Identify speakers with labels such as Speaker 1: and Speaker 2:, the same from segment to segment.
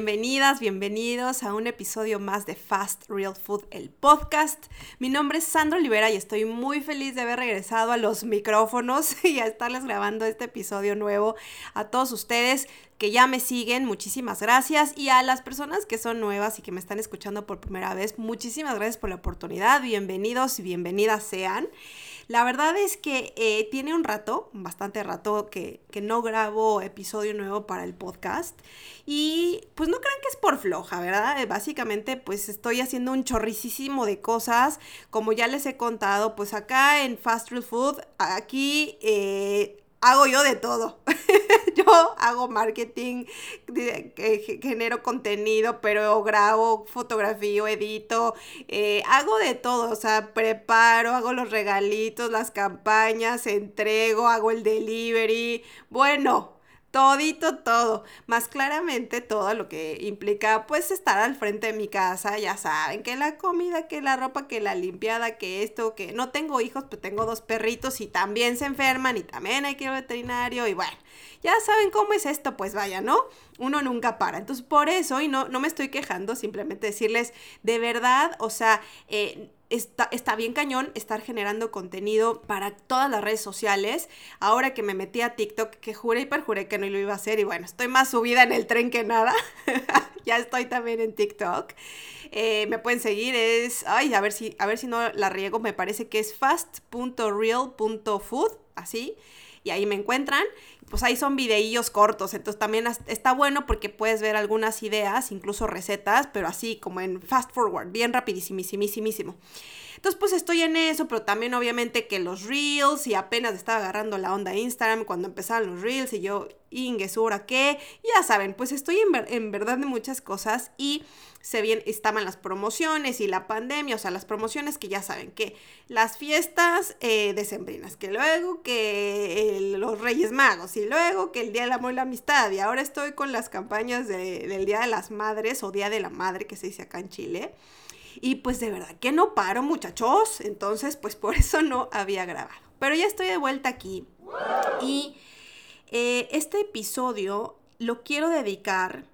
Speaker 1: Bienvenidas, bienvenidos a un episodio más de Fast Real Food, el podcast. Mi nombre es Sandra Olivera y estoy muy feliz de haber regresado a los micrófonos y a estarles grabando este episodio nuevo a todos ustedes que ya me siguen, muchísimas gracias. Y a las personas que son nuevas y que me están escuchando por primera vez, muchísimas gracias por la oportunidad. Bienvenidos y bienvenidas sean. La verdad es que eh, tiene un rato, bastante rato, que, que, no grabo episodio nuevo para el podcast. Y pues no crean que es por floja, ¿verdad? Eh, básicamente pues estoy haciendo un chorricísimo de cosas. Como ya les he contado, pues acá en Fast Real Food, aquí eh, hago yo de todo. yo hago marketing, genero contenido, pero grabo, fotografío, edito, eh, hago de todo, o sea, preparo, hago los regalitos, las campañas, entrego, hago el delivery. Bueno, todito todo, más claramente todo lo que implica pues estar al frente de mi casa, ya saben, que la comida, que la ropa, que la limpiada, que esto, que no tengo hijos, pero tengo dos perritos y también se enferman y también hay que ir al veterinario y bueno, ya saben cómo es esto, pues vaya, ¿no? Uno nunca para. Entonces por eso, y no, no me estoy quejando, simplemente decirles de verdad, o sea, eh, Está, está, bien cañón estar generando contenido para todas las redes sociales. Ahora que me metí a TikTok, que juré y perjuré que no lo iba a hacer, y bueno, estoy más subida en el tren que nada. ya estoy también en TikTok. Eh, me pueden seguir, es. Ay, a ver si, a ver si no la riego. Me parece que es fast.real.food, así. Y ahí me encuentran pues ahí son videillos cortos, entonces también está bueno porque puedes ver algunas ideas, incluso recetas, pero así como en fast forward, bien rapidísimísimísimo. Entonces, pues estoy en eso, pero también obviamente que los reels y apenas estaba agarrando la onda Instagram cuando empezaron los reels y yo, Ingesura, ¿qué? Ya saben, pues estoy en, en verdad de muchas cosas y se bien estaban las promociones y la pandemia, o sea, las promociones que ya saben que las fiestas eh, decembrinas, que luego que los Reyes Magos y luego que el Día del Amor y la Amistad y ahora estoy con las campañas del Día de las Madres o Día de la Madre que se dice acá en Chile. Y pues de verdad que no paro muchachos, entonces pues por eso no había grabado. Pero ya estoy de vuelta aquí y eh, este episodio lo quiero dedicar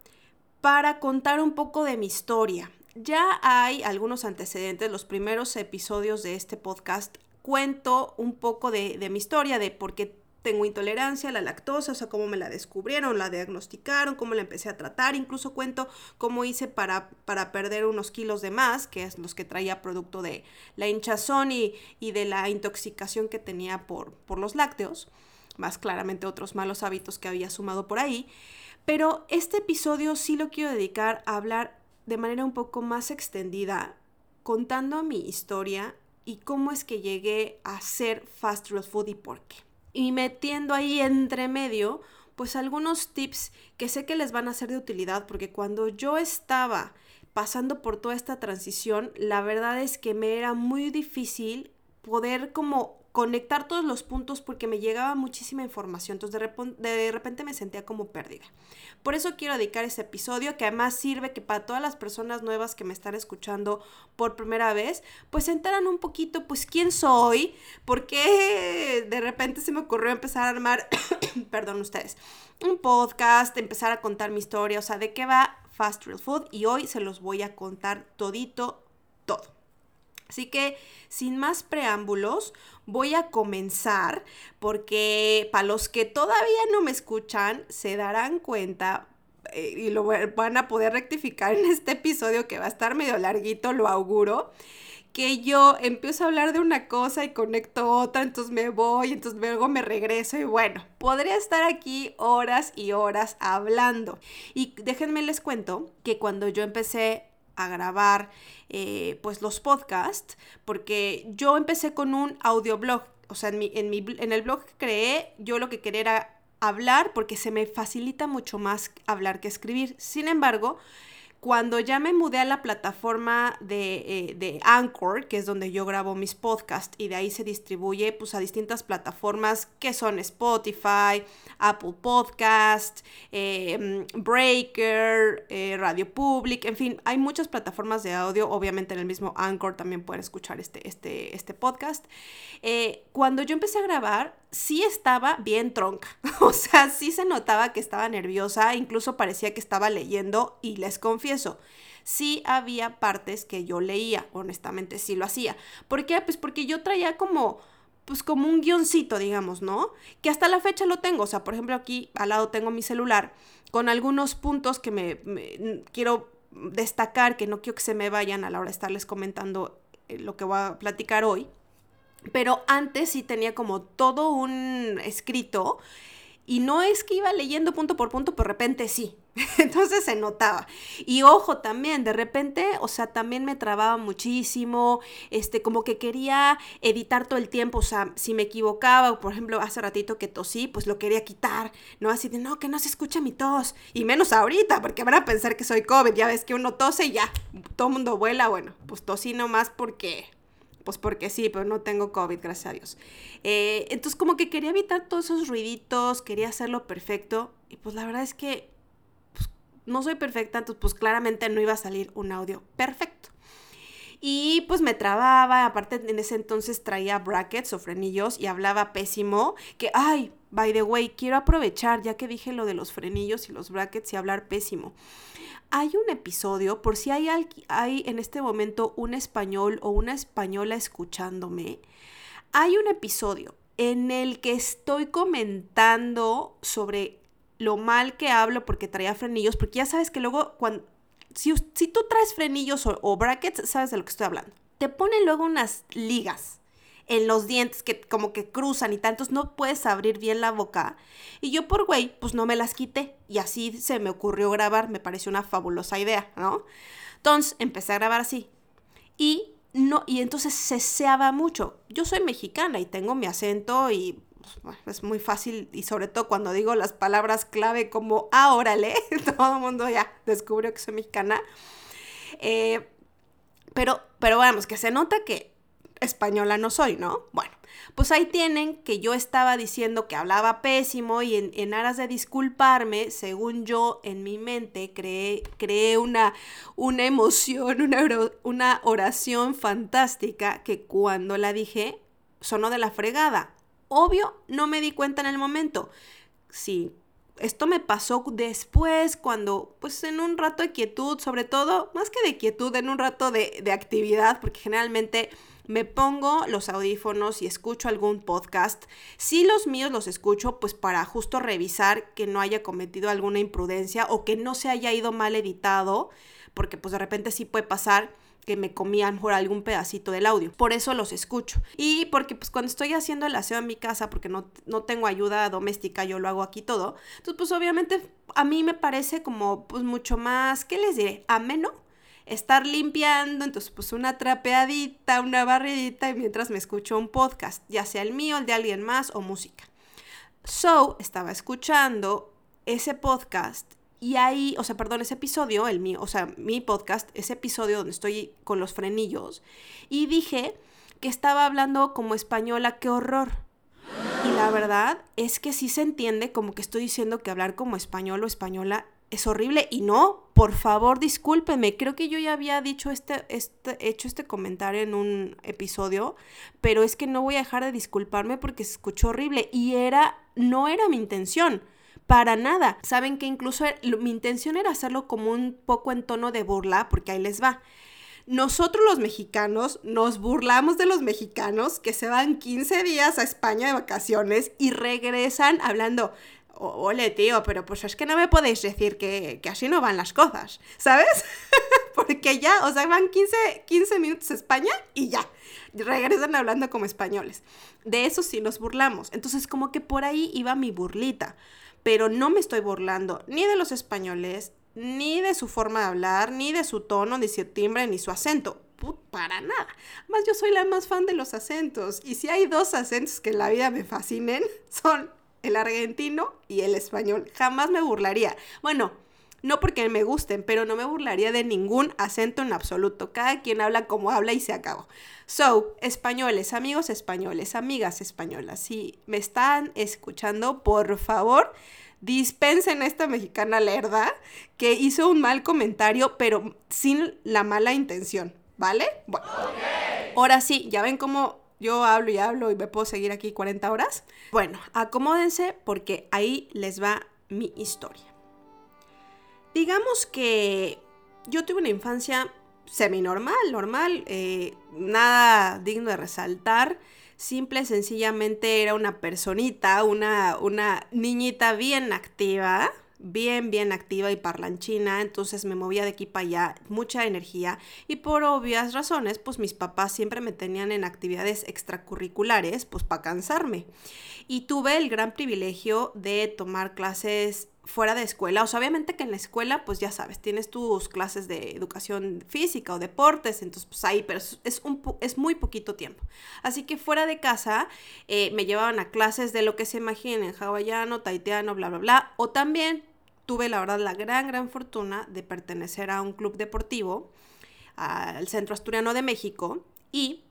Speaker 1: para contar un poco de mi historia. Ya hay algunos antecedentes, los primeros episodios de este podcast. Cuento un poco de, mi historia, de por qué tengo intolerancia a la lactosa, o sea, cómo me la descubrieron, la diagnosticaron, cómo la empecé a tratar, incluso cuento cómo hice para, para perder unos kilos de más, que es los que traía producto de la hinchazón y, y de la intoxicación que tenía por, por los lácteos, más claramente otros malos hábitos que había sumado por ahí. Pero este episodio sí lo quiero dedicar a hablar de manera un poco más extendida, contando mi historia y cómo es que llegué a ser fast food y por qué. Y metiendo ahí entre medio, pues algunos tips que sé que les van a ser de utilidad, porque cuando yo estaba pasando por toda esta transición, la verdad es que me era muy difícil poder como conectar todos los puntos porque me llegaba muchísima información, entonces de, repente me sentía como perdida. Por eso quiero dedicar ese episodio que además sirve que para todas las personas nuevas que me están escuchando por primera vez, pues se enteran un poquito, pues quién soy, por qué de repente se me ocurrió empezar a armar, perdón ustedes, un podcast, empezar a contar mi historia, o sea, de qué va Fast Real Food y hoy se los voy a contar todito, todo. Así que, sin más preámbulos, voy a comenzar porque para los que todavía no me escuchan, se darán cuenta eh, y lo van a poder rectificar en este episodio que va a estar medio larguito, lo auguro que yo empiezo a hablar de una cosa y conecto otra, entonces me voy, entonces luego me regreso y bueno, podría estar aquí horas y horas hablando. Y déjenme les cuento que cuando yo empecé a grabar eh, pues los podcasts, porque yo empecé con un audioblog, o sea, en, mi, en, mi, en el blog que creé, yo lo que quería era hablar porque se me facilita mucho más hablar que escribir. Sin embargo, cuando ya me mudé a la plataforma de, eh, Anchor, que es donde yo grabo mis podcasts y de ahí se distribuye pues, a distintas plataformas que son Spotify, Apple Podcast, eh, Breaker, eh, Radio Public, en fin, hay muchas plataformas de audio, obviamente en el mismo Anchor también pueden escuchar este, este, este podcast. cuando yo empecé a grabar, sí estaba bien tronca. O sea, sí se notaba que estaba nerviosa, incluso parecía que estaba leyendo y les confieso, sí había partes que yo leía, honestamente sí lo hacía. ¿Por qué? Pues porque yo traía como pues como un guioncito, digamos, ¿no? Que hasta la fecha lo tengo. O sea, por ejemplo, aquí al lado tengo mi celular con algunos puntos que me, quiero destacar, que no quiero que se me vayan a la hora de estarles comentando eh, lo que voy a platicar hoy. Pero antes sí tenía como todo un escrito y no es que iba leyendo punto por punto, por repente sí. Entonces se notaba. Y ojo también, de repente, o sea, también me trababa muchísimo, este, como que quería editar todo el tiempo, o sea, si me equivocaba, por ejemplo, hace ratito que tosí, pues lo quería quitar, ¿no? Así de, no, que no se escucha mi tos. Y menos ahorita, porque van a pensar que soy COVID, ya ves que uno tose y ya, todo mundo vuela, bueno, pues tosí nomás porque pues porque sí, pero no tengo COVID, gracias a Dios. Eh, entonces como que quería evitar todos esos ruiditos, quería hacerlo perfecto y pues la verdad es que pues, no soy perfecta, entonces pues claramente no iba a salir un audio perfecto. Y pues me trababa, aparte en ese entonces traía brackets o frenillos y hablaba pésimo, que ay, by the way, quiero aprovechar ya que dije lo de los frenillos y los brackets y hablar pésimo. Hay un episodio, por si hay, en este momento un español o una española escuchándome, hay un episodio en el que estoy comentando sobre lo mal que hablo porque traía frenillos, porque ya sabes que luego cuando... Si, si tú traes frenillos o, o brackets, sabes de lo que estoy hablando. Te ponen luego unas ligas en los dientes que como que cruzan y tantos, no puedes abrir bien la boca. Y yo por güey, pues no me las quité y así se me ocurrió grabar, me pareció una fabulosa idea, ¿no? Entonces empecé a grabar así. Y no, y entonces ceseaba mucho. Yo soy mexicana y tengo mi acento y pues, es muy fácil y sobre todo cuando digo las palabras clave como ah, órale, todo el mundo ya descubrió que soy mexicana. Eh, pero, pero vamos, que se nota que española no soy, ¿no? Bueno, pues ahí tienen que yo estaba diciendo que hablaba pésimo y en, aras de disculparme, según yo en mi mente creé, creé una, una emoción, una, una oración fantástica que cuando la dije sonó de la fregada. Obvio, no me di cuenta en el momento. Sí, esto me pasó después, cuando, pues en un rato de quietud, sobre todo, más que de quietud, en un rato de, de actividad, porque generalmente me pongo los audífonos y escucho algún podcast. Si los míos los escucho, pues para justo revisar que no haya cometido alguna imprudencia o que no se haya ido mal editado, porque pues de repente sí puede pasar que me comían por algún pedacito del audio. Por eso los escucho. Y porque pues cuando estoy haciendo el aseo en mi casa, porque no, no tengo ayuda doméstica, yo lo hago aquí todo. Entonces pues obviamente a mí me parece como pues mucho más, ¿qué les diré? Ameno estar limpiando, entonces pues una trapeadita, una barridita y mientras me escucho un podcast, ya sea el mío, el de alguien más o música. So, estaba escuchando ese podcast y ahí, o sea, perdón, ese episodio, el mío, o sea, mi podcast, ese episodio donde estoy con los frenillos y dije que estaba hablando como española, qué horror. Y la verdad es que sí se entiende como que estoy diciendo que hablar como español o española es horrible y no, por favor discúlpeme, creo que yo ya había dicho este, este, hecho este comentario en un episodio, pero es que no voy a dejar de disculparme porque se escuchó horrible y era, no era mi intención. Para nada. Saben que incluso mi intención era hacerlo como un poco en tono de burla, porque ahí les va. Nosotros los mexicanos nos burlamos de los mexicanos que se van 15 días a España de vacaciones y regresan hablando, ole tío, pero pues es que no me podéis decir que, así no van las cosas, ¿sabes? Porque ya, o sea, van 15, 15 minutos a España y ya, regresan hablando como españoles. De eso sí nos burlamos. Entonces como que por ahí iba mi burlita, pero no me estoy burlando ni de los españoles, ni de su forma de hablar, ni de su tono, ni su timbre, ni su acento. para nada. Más yo soy la más fan de los acentos. Y si hay dos acentos que en la vida me fascinen, son el argentino y el español. Jamás me burlaría. Bueno, no porque me gusten, pero no me burlaría de ningún acento en absoluto. Cada quien habla como habla y se acabó. So, españoles, amigos españoles, amigas españolas, si me están escuchando, por favor, dispensen a esta mexicana lerda que hizo un mal comentario, pero sin la mala intención, ¿vale? Bueno. Ahora sí, ya ven cómo yo hablo y hablo y me puedo seguir aquí 40 horas. Bueno, acomódense porque ahí les va mi historia. Digamos que yo tuve una infancia semi-normal, normal, eh, nada digno de resaltar. Simple, sencillamente era una personita, una, una niñita bien activa, bien, bien activa y parlanchina, entonces me movía de aquí para allá, mucha energía y por obvias razones, pues mis papás siempre me tenían en actividades extracurriculares, pues para cansarme. Y tuve el gran privilegio de tomar clases fuera de escuela, o sea, obviamente que en la escuela, pues ya sabes, tienes tus clases de educación física o deportes, entonces pues ahí, pero es, un, es muy poquito tiempo. Así que fuera de casa eh, me llevaban a clases de lo que se imaginen, hawaiano, taitiano, bla, bla, bla, o también tuve la verdad la gran, gran fortuna de pertenecer a un club deportivo, al Centro Asturiano de México, y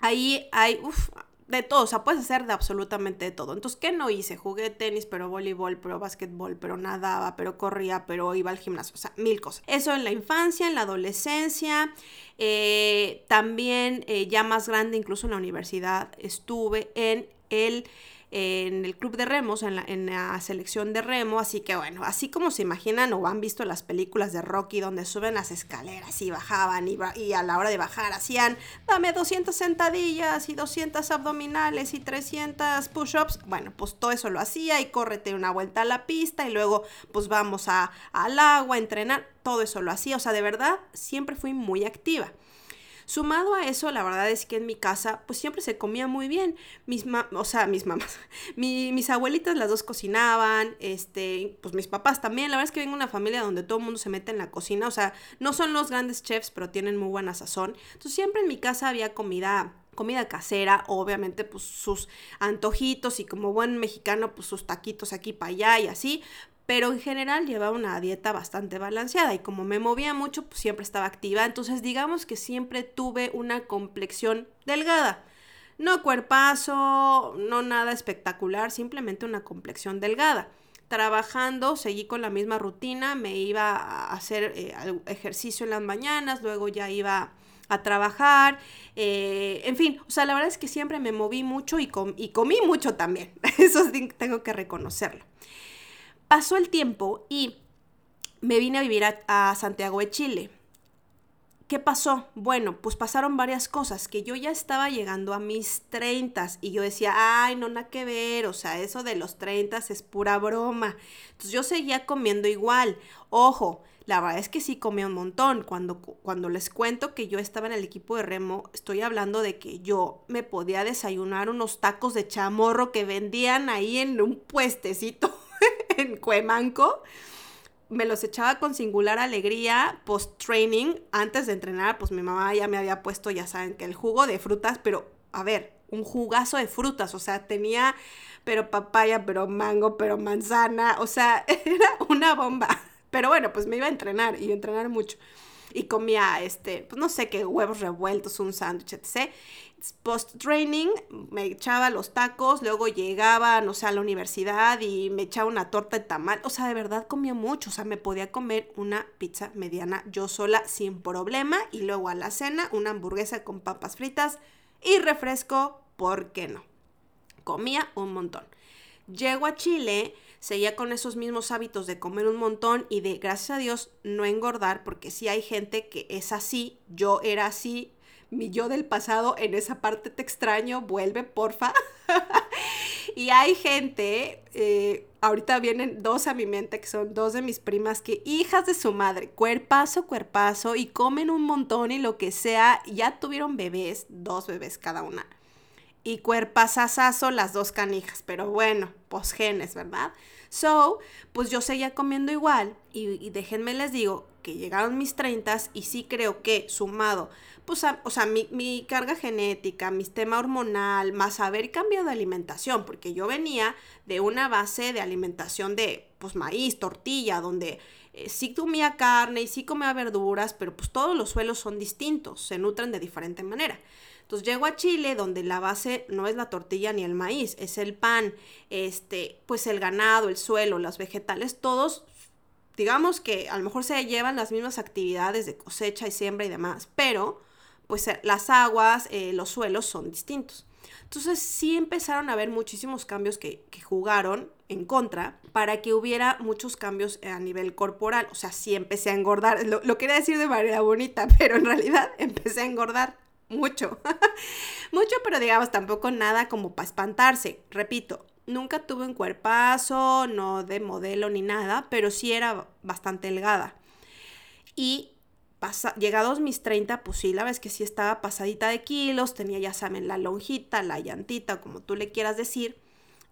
Speaker 1: ahí hay, uff, de todo, o sea, puedes hacer de absolutamente de todo. Entonces, ¿qué no hice? Jugué tenis, pero voleibol, pero básquetbol, pero nadaba, pero corría, pero iba al gimnasio, o sea, mil cosas. Eso en la infancia, en la adolescencia, eh, también eh, ya más grande, incluso en la universidad, estuve en el en el club de remos, en la, en la, selección de remo, así que bueno, así como se imaginan o han visto las películas de Rocky donde suben las escaleras y bajaban y, y a la hora de bajar hacían, dame 200 sentadillas y 200 abdominales y 300 push-ups, bueno, pues todo eso lo hacía y córrete una vuelta a la pista y luego pues vamos a, al agua a entrenar, todo eso lo hacía, o sea, de verdad siempre fui muy activa. Sumado a eso, la verdad es que en mi casa, pues siempre se comía muy bien. Mis o sea, mis mamás, mis abuelitas las dos cocinaban, este, pues mis papás también. La verdad es que vengo de una familia donde todo el mundo se mete en la cocina, o sea, no son los grandes chefs, pero tienen muy buena sazón. Entonces siempre en mi casa había comida comida casera, obviamente pues sus antojitos y como buen mexicano pues sus taquitos aquí para allá y así, pero en general llevaba una dieta bastante balanceada y como me movía mucho, pues siempre estaba activa, entonces digamos que siempre tuve una complexión delgada. No cuerpazo, no nada espectacular, simplemente una complexión delgada. Trabajando, seguí con la misma rutina, me iba a hacer eh, ejercicio en las mañanas, luego ya iba a trabajar, eh, en fin, o sea, la verdad es que siempre me moví mucho y, y comí mucho también, eso tengo que reconocerlo. Pasó el tiempo y me vine a vivir a, Santiago de Chile. ¿Qué pasó? Bueno, pues pasaron varias cosas, que yo ya estaba llegando a mis 30 y yo decía, ay, no, nada que ver, o sea, eso de los 30 es pura broma. Entonces yo seguía comiendo igual. Ojo, la verdad es que sí comía un montón. Cuando, cuando les cuento que yo estaba en el equipo de remo, estoy hablando de que yo me podía desayunar unos tacos de chamorro que vendían ahí en un puestecito en Cuemanco. Me los echaba con singular alegría post-training. Antes de entrenar, pues mi mamá ya me había puesto, ya saben, que el jugo de frutas, pero a ver, un jugazo de frutas, o sea, tenía, pero papaya, pero mango, pero manzana, o sea, era una bomba. Pero bueno, pues me iba a entrenar y a entrenar mucho. Y comía, este, pues no sé qué, huevos revueltos, un sándwich, etc post-training me echaba los tacos, luego llegaba, no sé, a la universidad y me echaba una torta de tamal. O sea, de verdad comía mucho. O sea, me podía comer una pizza mediana yo sola sin problema. Y luego a la cena, una hamburguesa con papas fritas y refresco, ¿por qué no? Comía un montón. Llego a Chile, seguía con esos mismos hábitos de comer un montón y de, gracias a Dios, no engordar, porque si hay gente que es así, yo era así, mi yo del pasado, en esa parte te extraño, vuelve, porfa. y hay gente, eh, ahorita vienen dos a mi mente, que son dos de mis primas, que hijas de su madre, cuerpazo, cuerpazo, y comen un montón y lo que sea, ya tuvieron bebés, dos bebés cada una. Y cuerpazazazo las dos canijas, pero bueno, pues genes, ¿verdad? So, pues yo seguía comiendo igual y, y déjenme les digo que llegaron mis 30 y sí creo que sumado pues, o sea, mi, carga genética, mi sistema hormonal, más haber cambiado de alimentación, porque yo venía de una base de alimentación de, pues, maíz, tortilla, donde eh, sí comía carne y sí comía verduras, pero pues todos los suelos son distintos, se nutren de diferente manera. Entonces llego a Chile donde la base no es la tortilla ni el maíz, es el pan, este, pues el ganado, el suelo, los vegetales, todos digamos que a lo mejor se llevan las mismas actividades de cosecha y siembra y demás, pero pues eh, las aguas, eh, los suelos son distintos. Entonces sí empezaron a haber muchísimos cambios que, jugaron en contra para que hubiera muchos cambios a nivel corporal. O sea, sí empecé a engordar. Lo, lo quería decir de manera bonita, pero en realidad empecé a engordar mucho. mucho, pero digamos tampoco nada como para espantarse. Repito, nunca tuve un cuerpazo, no de modelo ni nada, pero sí era bastante delgada. Y llegados mis 30, pues sí, la vez que sí estaba pasadita de kilos, tenía, ya saben, la lonjita, la llantita, como tú le quieras decir,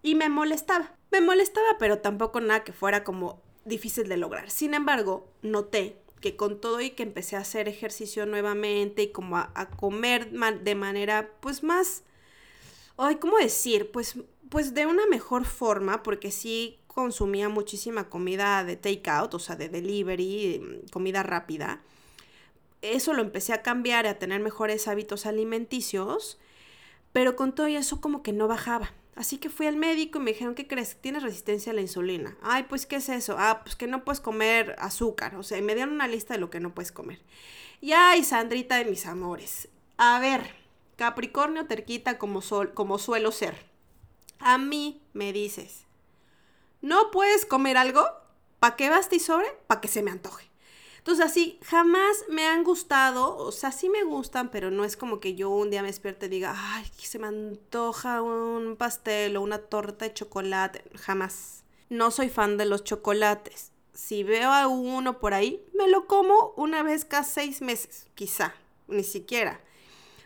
Speaker 1: y me molestaba. Me molestaba, pero tampoco nada que fuera como difícil de lograr. Sin embargo, noté que con todo y que empecé a hacer ejercicio nuevamente y como a, comer de manera pues más, ay, ¿cómo decir? Pues, pues de una mejor forma, porque sí consumía muchísima comida de takeout, o sea, de delivery, comida rápida eso lo empecé a cambiar, a tener mejores hábitos alimenticios, pero con todo eso como que no bajaba. Así que fui al médico y me dijeron, ¿qué crees? Tienes resistencia a la insulina. Ay, pues, ¿qué es eso? Ah, pues que no puedes comer azúcar. O sea, me dieron una lista de lo que no puedes comer. Y ay, Sandrita de mis amores. A ver, Capricornio terquita como, sol, como suelo ser. A mí me dices, ¿no puedes comer algo? ¿Para qué basta y sobre? Para que se me antoje. Entonces así, jamás me han gustado, o sea, sí me gustan, pero no es como que yo un día me despierte y diga, ay, se me antoja un pastel o una torta de chocolate, jamás. No soy fan de los chocolates. Si veo a uno por ahí, me lo como una vez cada seis meses, quizá, ni siquiera.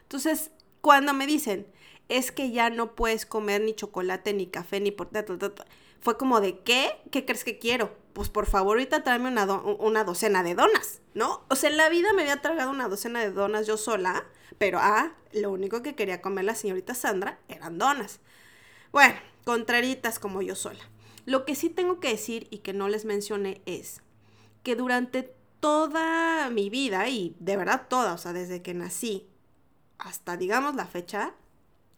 Speaker 1: Entonces, cuando me dicen, es que ya no puedes comer ni chocolate, ni café, ni por... Fue como de, ¿qué? ¿Qué crees que quiero? Pues por favor, ahorita tráeme una, una docena de donas, ¿no? O sea, en la vida me había tragado una docena de donas yo sola, pero ah, lo único que quería comer la señorita Sandra eran donas. Bueno, contraritas como yo sola. Lo que sí tengo que decir y que no les mencioné es que durante toda mi vida, y de verdad toda, o sea, desde que nací hasta digamos la fecha,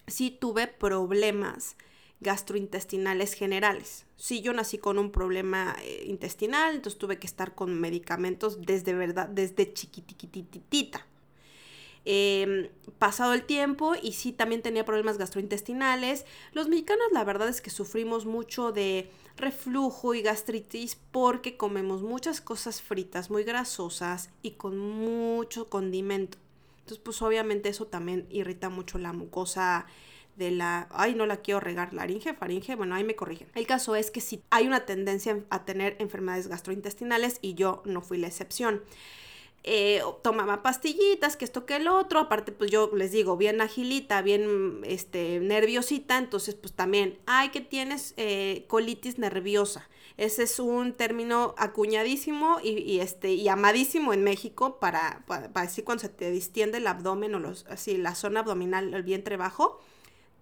Speaker 1: sí tuve problemas gastrointestinales generales. Si yo nací con un problema eh, intestinal, entonces tuve que estar con medicamentos desde verdad, desde chiquitititita. Em, pasado el tiempo y sí también tenía problemas gastrointestinales. Los mexicanos la verdad es que sufrimos mucho de reflujo y gastritis porque comemos muchas cosas fritas, muy grasosas y con mucho condimento. Entonces pues obviamente eso también irrita mucho la mucosa de la, ay, no la quiero regar, laringe, faringe, bueno, ahí me corrigen. El caso es que si hay una tendencia a tener enfermedades gastrointestinales y yo no fui la excepción. Eh, tomaba pastillitas, que esto que el otro, aparte pues yo les digo, bien agilita, bien este, nerviosita, entonces pues también, ay, que tienes eh, colitis nerviosa. Ese es un término acuñadísimo y, este, y amadísimo en México para, para, decir cuando se te distiende el abdomen o los, así, la zona abdominal, el vientre bajo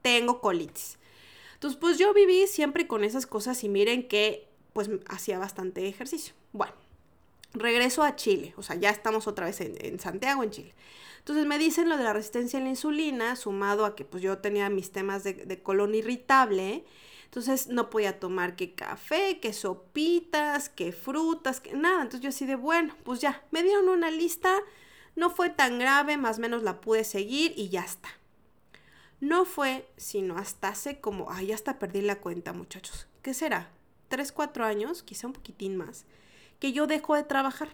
Speaker 1: tengo colitis. Entonces, pues yo viví siempre con esas cosas y miren que pues hacía bastante ejercicio. Bueno, regreso a Chile, o sea, ya estamos otra vez en, Santiago, en Chile. Entonces me dicen lo de la resistencia a la insulina, sumado a que pues yo tenía mis temas de, de colon irritable, entonces no podía tomar que café, que sopitas, que frutas, que nada. Entonces yo así de, bueno, pues ya, me dieron una lista, no fue tan grave, más o menos la pude seguir y ya está. No fue sino hasta hace como, ay, hasta perdí la cuenta, muchachos. ¿Qué será? ¿Tres, cuatro años? Quizá un poquitín más. Que yo dejo de trabajar.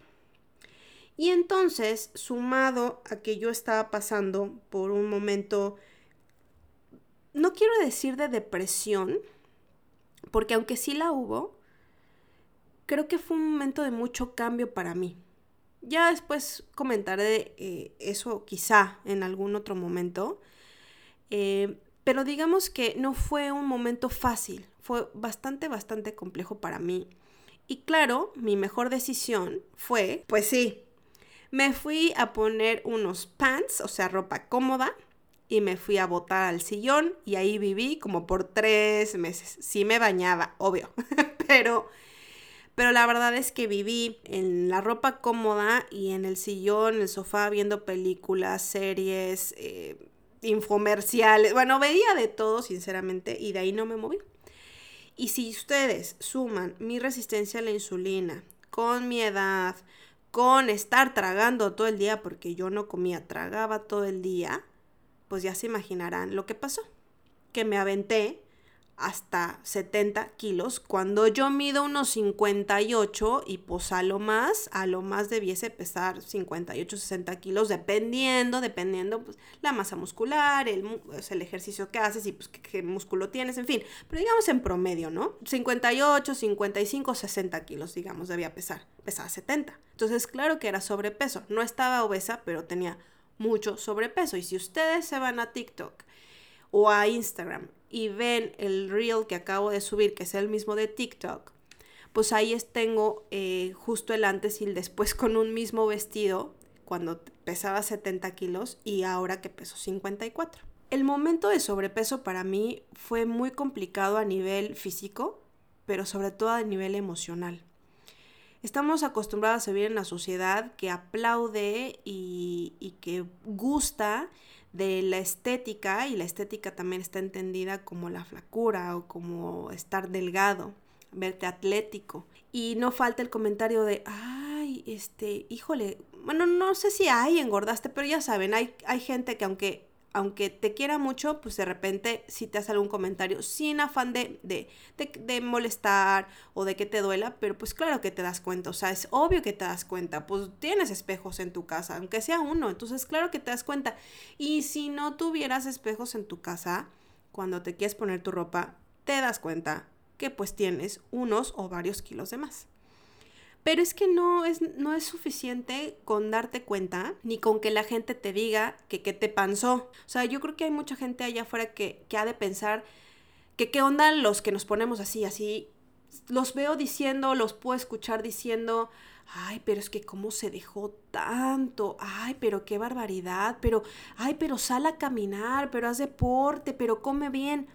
Speaker 1: Y entonces, sumado a que yo estaba pasando por un momento, no quiero decir de depresión, porque aunque sí la hubo, creo que fue un momento de mucho cambio para mí. Ya después comentaré eh, eso quizá en algún otro momento, eh, pero digamos que no fue un momento fácil, fue bastante, bastante complejo para mí. Y claro, mi mejor decisión fue, pues sí, me fui a poner unos pants, o sea, ropa cómoda, y me fui a botar al sillón y ahí viví como por tres meses. Sí me bañaba, obvio, pero, pero la verdad es que viví en la ropa cómoda y en el sillón, en el sofá, viendo películas, series, eh, infomerciales, bueno, veía de todo, sinceramente, y de ahí no me moví. Y si ustedes suman mi resistencia a la insulina con mi edad, con estar tragando todo el día, porque yo no comía, tragaba todo el día, pues ya se imaginarán lo que pasó. Que me aventé hasta 70 kilos cuando yo mido unos 58 y pues a lo más, a lo más debiese pesar 58, 60 kilos dependiendo, dependiendo pues la masa muscular, el, pues, el ejercicio que haces y pues qué, músculo tienes, en fin, pero digamos en promedio, ¿no? 58, 55, 60 kilos, digamos, debía pesar, pesaba 70. Entonces, claro que era sobrepeso, no estaba obesa, pero tenía mucho sobrepeso y si ustedes se van a TikTok o a Instagram y ven el reel que acabo de subir, que es el mismo de TikTok, pues ahí tengo eh, justo el antes y el después con un mismo vestido cuando pesaba 70 kilos y ahora que peso 54. El momento de sobrepeso para mí fue muy complicado a nivel físico, pero sobre todo a nivel emocional. Estamos acostumbrados a vivir en una sociedad que aplaude y, y que gusta de la estética, y la estética también está entendida como la flacura o como estar delgado, verte atlético. Y no falta el comentario de, ay, este, híjole, bueno, no sé si hay, engordaste, pero ya saben, hay, hay gente que aunque aunque te quiera mucho, pues de repente si te hace algún comentario sin afán de, de, de, molestar o de que te duela, pero pues claro que te das cuenta, o sea, es obvio que te das cuenta, pues tienes espejos en tu casa, aunque sea uno, entonces claro que te das cuenta. Y si no tuvieras espejos en tu casa, cuando te quieres poner tu ropa, te das cuenta que pues tienes unos o varios kilos de más. Pero es que no es, no es suficiente con darte cuenta, ni con que la gente te diga que qué te pasó. O sea, yo creo que hay mucha gente allá afuera que, que ha de pensar que qué onda los que nos ponemos así, así. Los veo diciendo, los puedo escuchar diciendo, ay, pero es que cómo se dejó tanto, ay, pero qué barbaridad, pero, ay, pero sal a caminar, pero haz deporte, pero come bien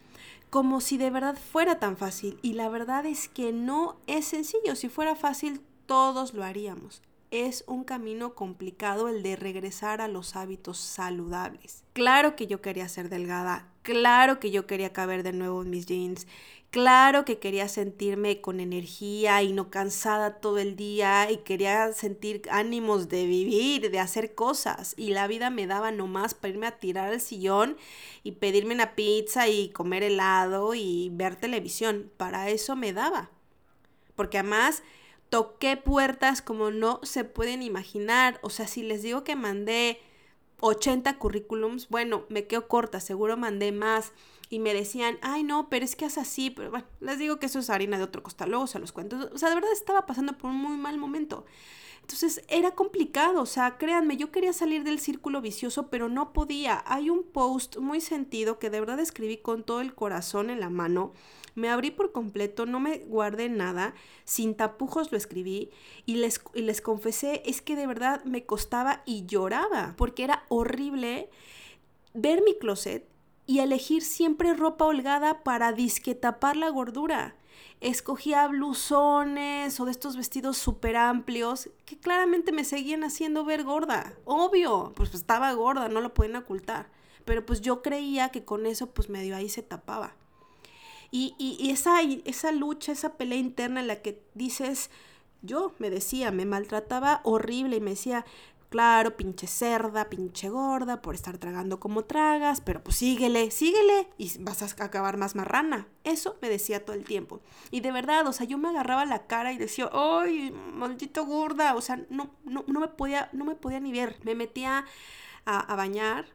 Speaker 1: como si de verdad fuera tan fácil. Y la verdad es que no es sencillo. Si fuera fácil, todos lo haríamos. Es un camino complicado el de regresar a los hábitos saludables. Claro que yo quería ser delgada, claro que yo quería caber de nuevo en mis jeans, claro que quería sentirme con energía y no cansada todo el día y quería sentir ánimos de vivir, de hacer cosas y la vida me daba nomás para irme a tirar al sillón y pedirme una pizza y comer helado y ver televisión. Para eso me daba. Porque además toqué puertas como no se pueden imaginar. O sea, si les digo que mandé 80 currículums, bueno, me quedo corta, seguro mandé más. Y me decían, ay no, pero es que es así, pero bueno, les digo que eso es harina de otro costal, luego se los cuento. O sea, de verdad estaba pasando por un muy mal momento. Entonces era complicado, o sea, créanme, yo quería salir del círculo vicioso, pero no podía. Hay un post muy sentido que de verdad escribí con todo el corazón en la mano. Me abrí por completo, no me guardé nada, sin tapujos lo escribí y les, y les confesé, es que de verdad me costaba y lloraba, porque era horrible ver mi closet y elegir siempre ropa holgada para disque tapar la gordura escogía blusones o de estos vestidos súper amplios que claramente me seguían haciendo ver gorda. Obvio, pues estaba gorda, no lo pueden ocultar. Pero pues yo creía que con eso pues medio ahí se tapaba. Y, y, esa, esa lucha, esa pelea interna en la que dices, yo me decía, me maltrataba horrible y me decía, Claro, pinche cerda, pinche gorda, por estar tragando como tragas, pero pues síguele, síguele y vas a acabar más marrana. Eso me decía todo el tiempo. Y de verdad, o sea, yo me agarraba la cara y decía, ¡ay, maldito gorda! O sea, no, no, no, me, podía, no me podía ni ver. Me metía a, a bañar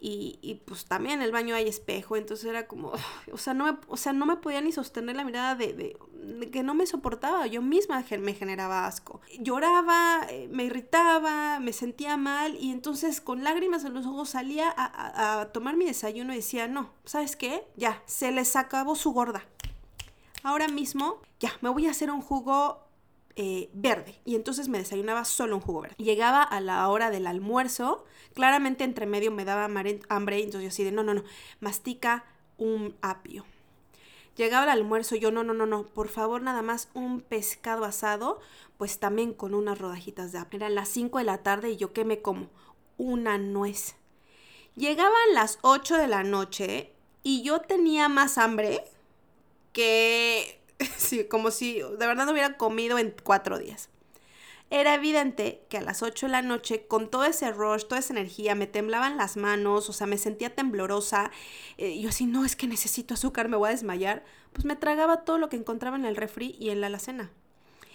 Speaker 1: y, y, pues también en el baño hay espejo, entonces era como, o sea, no me, o sea, no me podía ni sostener la mirada de, de, que no me soportaba, yo misma me generaba asco. Lloraba, eh, me irritaba, me sentía mal y entonces con lágrimas en los ojos salía a, a, a tomar mi desayuno y decía, no, ¿sabes qué? Ya, se les acabó su gorda. Ahora mismo, ya, me voy a hacer un jugo eh, verde. Y entonces me desayunaba solo un jugo verde. Llegaba a la hora del almuerzo, claramente entre medio me daba hambre, entonces yo así de, no, no, no, mastica un apio. Llegaba al almuerzo, yo no, no, no, no, por favor nada más un pescado asado, pues también con unas rodajitas de apio. Eran las 5 de la tarde y yo qué me como? Una nuez. Llegaban las 8 de la noche y yo tenía más hambre que sí, como si de verdad no hubiera comido en cuatro días. Era evidente que a las 8 de la noche, con todo ese rush, toda esa energía, me temblaban las manos, o sea, me sentía temblorosa. Eh, yo así, no, es que necesito azúcar, me voy a desmayar. Pues me tragaba todo lo que encontraba en el refri y en la alacena.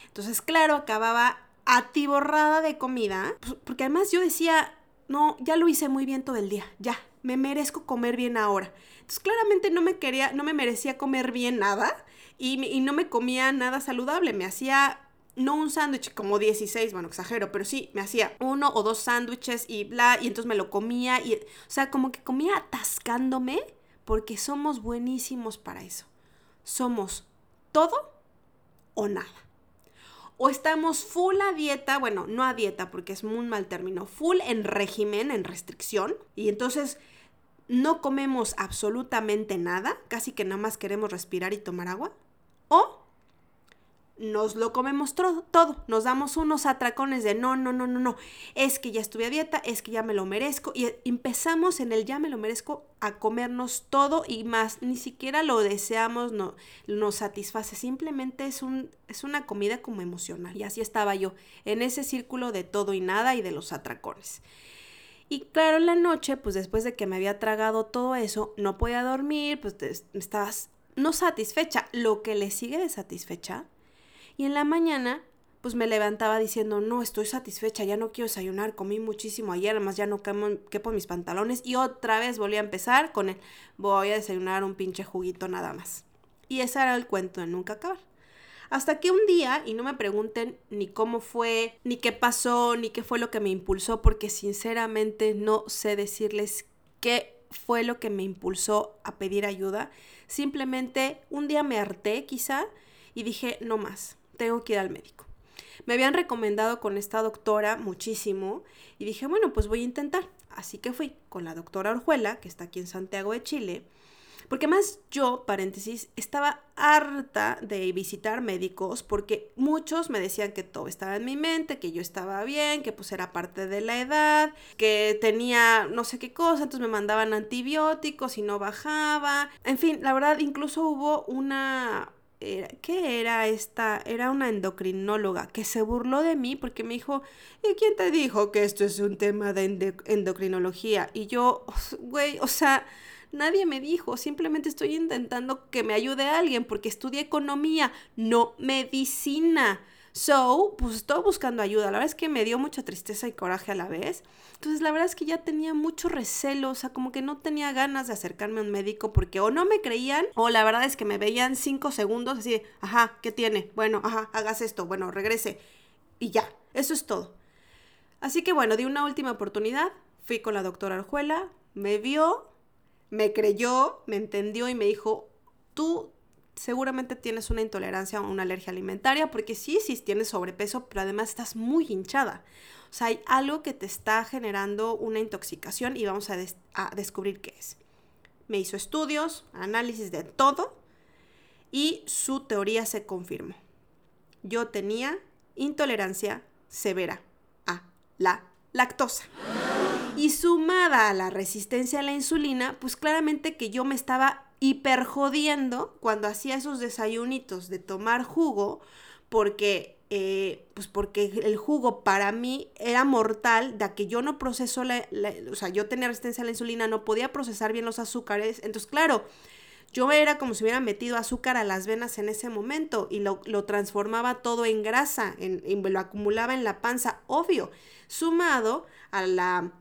Speaker 1: Entonces, claro, acababa atiborrada de comida, pues, porque además yo decía, no, ya lo hice muy bien todo el día, ya, me merezco comer bien ahora. Entonces, claramente no me quería, no me merecía comer bien nada y, no me comía nada saludable, me hacía no un sándwich como 16, bueno, exagero, pero sí, me hacía uno o dos sándwiches y bla, y entonces me lo comía, y, o sea, como que comía atascándome, porque somos buenísimos para eso. Somos todo o nada. O estamos full a dieta, bueno, no a dieta porque es muy mal término, full en régimen, en restricción, y entonces no comemos absolutamente nada, casi que nada más queremos respirar y tomar agua. O nos lo comemos todo, nos damos unos atracones de no, no, no, no, no, es que ya estuve a dieta, es que ya me lo merezco y empezamos en el ya me lo merezco a comernos todo y más, ni siquiera lo deseamos, no, nos satisface, simplemente es, un, es una comida como emocional y así estaba yo, en ese círculo de todo y nada y de los atracones. Y claro, en la noche, pues después de que me había tragado todo eso, no podía dormir, pues estabas no satisfecha, lo que le sigue de satisfecha y en la mañana, pues me levantaba diciendo, no, estoy satisfecha, ya no quiero desayunar, comí muchísimo ayer, además ya no quepo mis pantalones. Y otra vez volví a empezar con el, voy a desayunar un pinche juguito nada más. Y ese era el cuento de nunca acabar. Hasta que un día, y no me pregunten ni cómo fue, ni qué pasó, ni qué fue lo que me impulsó, porque sinceramente no sé decirles qué fue lo que me impulsó a pedir ayuda. Simplemente un día me harté quizá y dije, no más tengo que ir al médico. Me habían recomendado con esta doctora muchísimo y dije, bueno, pues voy a intentar. Así que fui con la doctora Orjuela, que está aquí en Santiago de Chile, porque más yo, paréntesis, estaba harta de visitar médicos porque muchos me decían que todo estaba en mi mente, que yo estaba bien, que pues era parte de la edad, que tenía no sé qué cosa, entonces me mandaban antibióticos y no bajaba. En fin, la verdad, incluso hubo una, ¿qué era esta? Era una endocrinóloga que se burló de mí porque me dijo, ¿y quién te dijo que esto es un tema de endocrinología? Y yo, güey, o sea, nadie me dijo, simplemente estoy intentando que me ayude alguien porque estudié economía, no medicina. So, pues estoy buscando ayuda. La verdad es que me dio mucha tristeza y coraje a la vez. Entonces, la verdad es que ya tenía mucho recelo, o sea, como que no tenía ganas de acercarme a un médico porque o no me creían o la verdad es que me veían cinco segundos así, ajá, ¿qué tiene? Bueno, ajá, hagas esto, bueno, regrese. Y ya, eso es todo. Así que bueno, di una última oportunidad, fui con la doctora Arjuela, me vio, me creyó, me entendió y me dijo, tú seguramente tienes una intolerancia o una alergia alimentaria, porque sí, sí tienes sobrepeso, pero además estás muy hinchada. O sea, hay algo que te está generando una intoxicación y vamos a, a descubrir qué es. Me hizo estudios, análisis de todo y su teoría se confirmó. Yo tenía intolerancia severa a la lactosa. Y sumada a la resistencia a la insulina, pues claramente que yo me estaba hiper jodiendo cuando hacía esos desayunitos de tomar jugo, porque, eh, pues porque el jugo para mí era mortal, de que yo no proceso la, o sea, yo tenía resistencia a la insulina, no podía procesar bien los azúcares, entonces claro, yo era como si hubiera metido azúcar a las venas en ese momento y lo, transformaba todo en grasa, en, lo acumulaba en la panza, obvio, sumado a la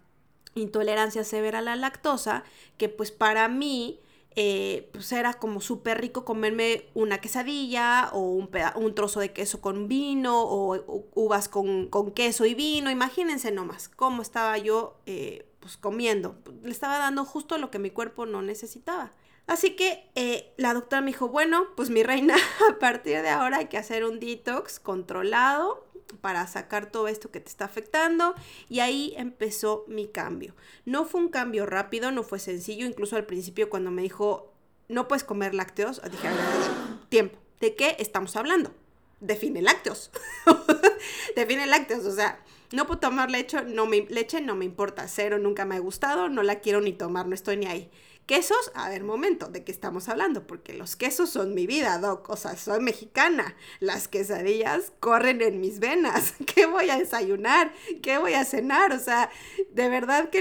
Speaker 1: intolerancia severa a la lactosa, que pues para mí eh, pues era como súper rico comerme una quesadilla o un, un, trozo de queso con vino o, uvas con, queso y vino. Imagínense nomás cómo estaba yo eh, pues comiendo. Le estaba dando justo lo que mi cuerpo no necesitaba. Así que eh, la doctora me dijo, bueno, pues mi reina, a partir de ahora hay que hacer un detox controlado para sacar todo esto que te está afectando y ahí empezó mi cambio. No fue un cambio rápido, no fue sencillo, incluso al principio cuando me dijo, no puedes comer lácteos, dije, tiempo, ¿de qué estamos hablando? Define lácteos. Define lácteos, o sea, no puedo tomar leche, no me, leche no me importa, cero, nunca me ha gustado, no la quiero ni tomar, no estoy ni ahí. Quesos, a ver, momento, ¿de qué estamos hablando? Porque los quesos son mi vida, Doc. O sea, soy mexicana. Las quesadillas corren en mis venas. ¿Qué voy a desayunar? ¿Qué voy a cenar? O sea, de verdad que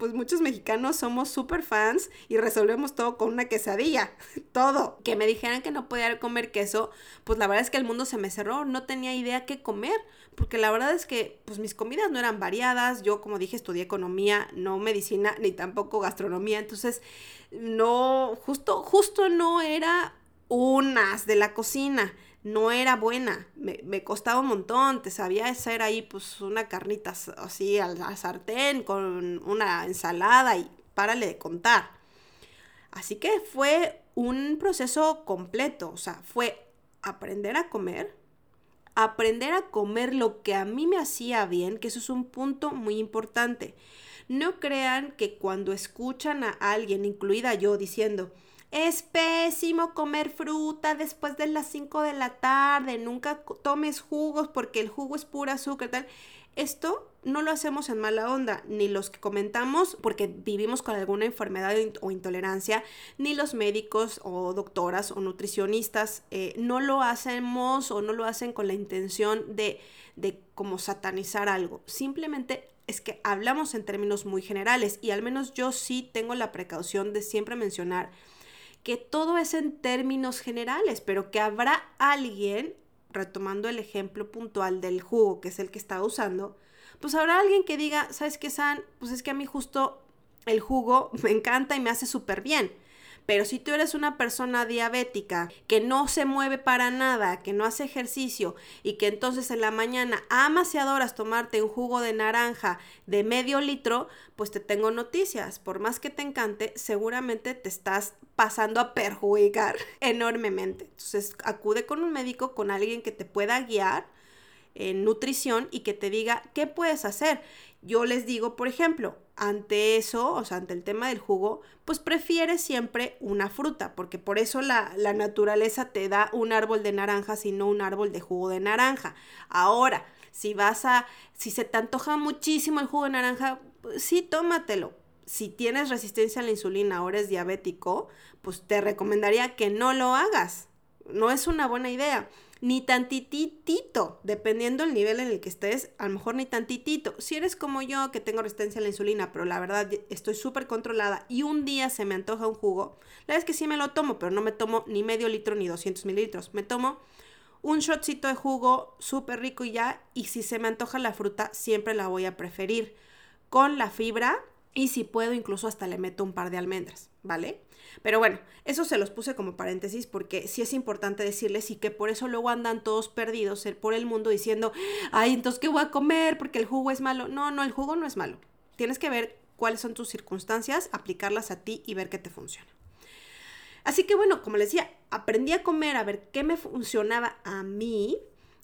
Speaker 1: pues muchos mexicanos somos súper fans y resolvemos todo con una quesadilla. Todo. Que me dijeran que no podía comer queso, pues la verdad es que el mundo se me cerró. No tenía idea qué comer. Porque la verdad es que pues mis comidas no eran variadas. Yo, como dije, estudié economía, no medicina, ni tampoco gastronomía. Entonces, no, justo, justo no era unas de la cocina. No era buena, me, costaba un montón, te sabía hacer ahí pues una carnita así al la sartén con una ensalada y párale de contar. Así que fue un proceso completo, o sea, fue aprender a comer, aprender a comer lo que a mí me hacía bien, que eso es un punto muy importante. No crean que cuando escuchan a alguien, incluida yo, diciendo, es pésimo comer fruta después de las 5 de la tarde, nunca tomes jugos porque el jugo es pura azúcar, tal. Esto no lo hacemos en mala onda, ni los que comentamos porque vivimos con alguna enfermedad o intolerancia, ni los médicos o doctoras o nutricionistas eh, no lo hacemos o no lo hacen con la intención de, de como satanizar algo. Simplemente es que hablamos en términos muy generales y al menos yo sí tengo la precaución de siempre mencionar que todo es en términos generales, pero que habrá alguien, retomando el ejemplo puntual del jugo, que es el que estaba usando, pues habrá alguien que diga, ¿sabes qué, San? Pues es que a mí justo el jugo me encanta y me hace súper bien. Pero si tú eres una persona diabética que no se mueve para nada, que no hace ejercicio y que entonces en la mañana amas y adoras tomarte un jugo de naranja de medio litro, pues te tengo noticias. Por más que te encante, seguramente te estás pasando a perjudicar enormemente. Entonces acude con un médico, con alguien que te pueda guiar en nutrición y que te diga qué puedes hacer. Yo les digo, por ejemplo, ante eso, o sea, ante el tema del jugo, pues prefiere siempre una fruta, porque por eso la, la, naturaleza te da un árbol de naranjas y no un árbol de jugo de naranja. Ahora, si vas a, si se te antoja muchísimo el jugo de naranja, pues sí, tómatelo. Si tienes resistencia a la insulina o eres diabético, pues te recomendaría que no lo hagas. No es una buena idea ni tantitito, dependiendo el nivel en el que estés, a lo mejor ni tantitito. Si eres como yo, que tengo resistencia a la insulina, pero la verdad estoy súper controlada y un día se me antoja un jugo, la verdad es que sí me lo tomo, pero no me tomo ni medio litro ni 200 mililitros. Me tomo un shotcito de jugo súper rico y ya, y si se me antoja la fruta, siempre la voy a preferir con la fibra y si puedo incluso hasta le meto un par de almendras, ¿vale? Pero bueno, eso se los puse como paréntesis porque sí es importante decirles y que por eso luego andan todos perdidos por el mundo diciendo, ay, entonces, ¿qué voy a comer? Porque el jugo es malo. No, no, el jugo no es malo. Tienes que ver cuáles son tus circunstancias, aplicarlas a ti y ver qué te funciona. Así que bueno, como les decía, aprendí a comer, a ver qué me funcionaba a mí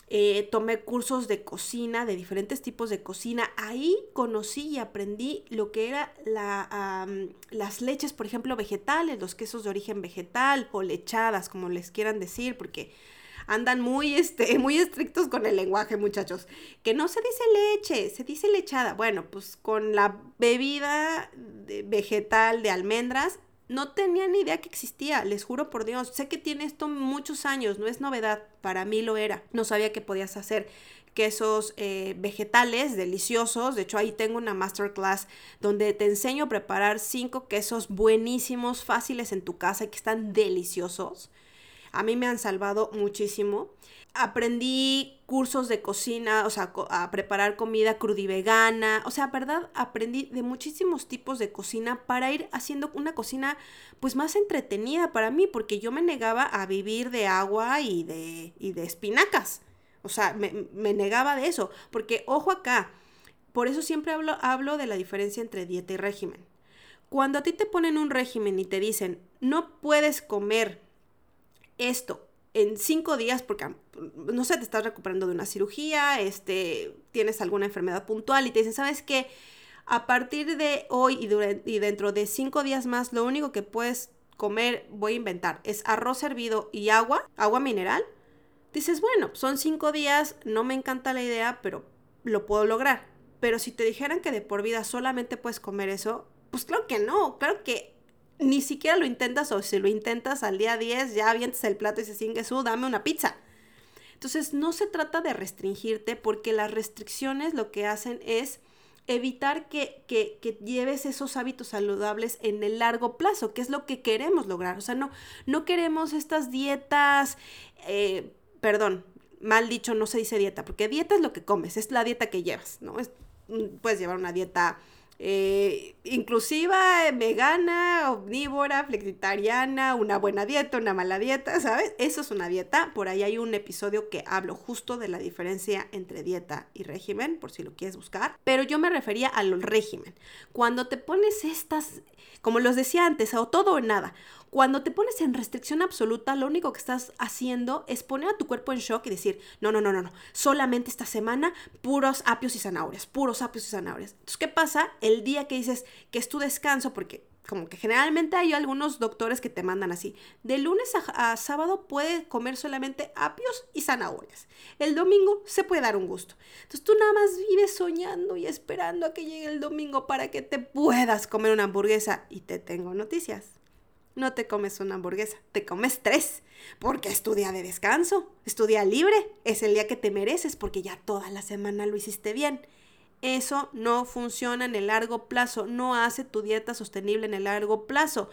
Speaker 1: eh, tomé cursos de cocina, de diferentes tipos de cocina. Ahí conocí y aprendí lo que era la, las leches, por ejemplo, vegetales, los quesos de origen vegetal o lechadas, como les quieran decir, porque andan muy, este, muy estrictos con el lenguaje, muchachos. Que no se dice leche, se dice lechada. Bueno, pues con la bebida vegetal de almendras no tenía ni idea que existía, les juro por Dios. Sé que tiene esto muchos años, no es novedad, para mí lo era. No sabía que podías hacer quesos eh, vegetales deliciosos. De hecho, ahí tengo una masterclass donde te enseño a preparar cinco quesos buenísimos, fáciles en tu casa y que están deliciosos. A mí me han salvado muchísimo aprendí cursos de cocina, o sea, a preparar comida crudivegana, o sea, verdad, aprendí de muchísimos tipos de cocina para ir haciendo una cocina pues más entretenida para mí, porque yo me negaba a vivir de agua y de, y de espinacas, o sea, me, me negaba de eso, porque ojo acá, por eso siempre hablo, hablo de la diferencia entre dieta y régimen. Cuando a ti te ponen un régimen y te dicen, no puedes comer esto en cinco días, porque no sé, te estás recuperando de una cirugía, este, tienes alguna enfermedad puntual y te dicen, ¿sabes qué? A partir de hoy y, y dentro de cinco días más, lo único que puedes comer, voy a inventar, es arroz hervido y agua, agua mineral. Dices, bueno, son cinco días, no me encanta la idea, pero lo puedo lograr. Pero si te dijeran que de por vida solamente puedes comer eso, pues claro que no, claro que ni siquiera lo intentas o si lo intentas al día 10 ya avientes el plato y se sigue su, dame una pizza. Entonces no se trata de restringirte porque las restricciones lo que hacen es evitar que, lleves esos hábitos saludables en el largo plazo, que es lo que queremos lograr. O sea, no, no queremos estas dietas, eh, perdón, mal dicho, no se dice dieta, porque dieta es lo que comes, es la dieta que llevas, ¿no? Es, mm, puedes llevar una dieta eh, inclusiva, vegana, omnívora, flexitariana, una buena dieta, una mala dieta, ¿sabes? Eso es una dieta. Por ahí hay un episodio que hablo justo de la diferencia entre dieta y régimen, por si lo quieres buscar. Pero yo me refería al régimen. Cuando te pones estas, como los decía antes, o todo o nada, cuando te pones en restricción absoluta, lo único que estás haciendo es poner a tu cuerpo en shock y decir, no, no, no, no, no, solamente esta semana puros apios y zanahorias, puros apios y zanahorias. Entonces, ¿qué pasa? El día que dices que es tu descanso, porque como que generalmente hay algunos doctores que te mandan así. De lunes a, sábado puede comer solamente apios y zanahorias. El domingo se puede dar un gusto. Entonces tú nada más vives soñando y esperando a que llegue el domingo para que te puedas comer una hamburguesa. Y te tengo noticias no te comes una hamburguesa, te comes tres, porque es tu día de descanso, es tu día libre, es el día que te mereces porque ya toda la semana lo hiciste bien. Eso no funciona en el largo plazo, no hace tu dieta sostenible en el largo plazo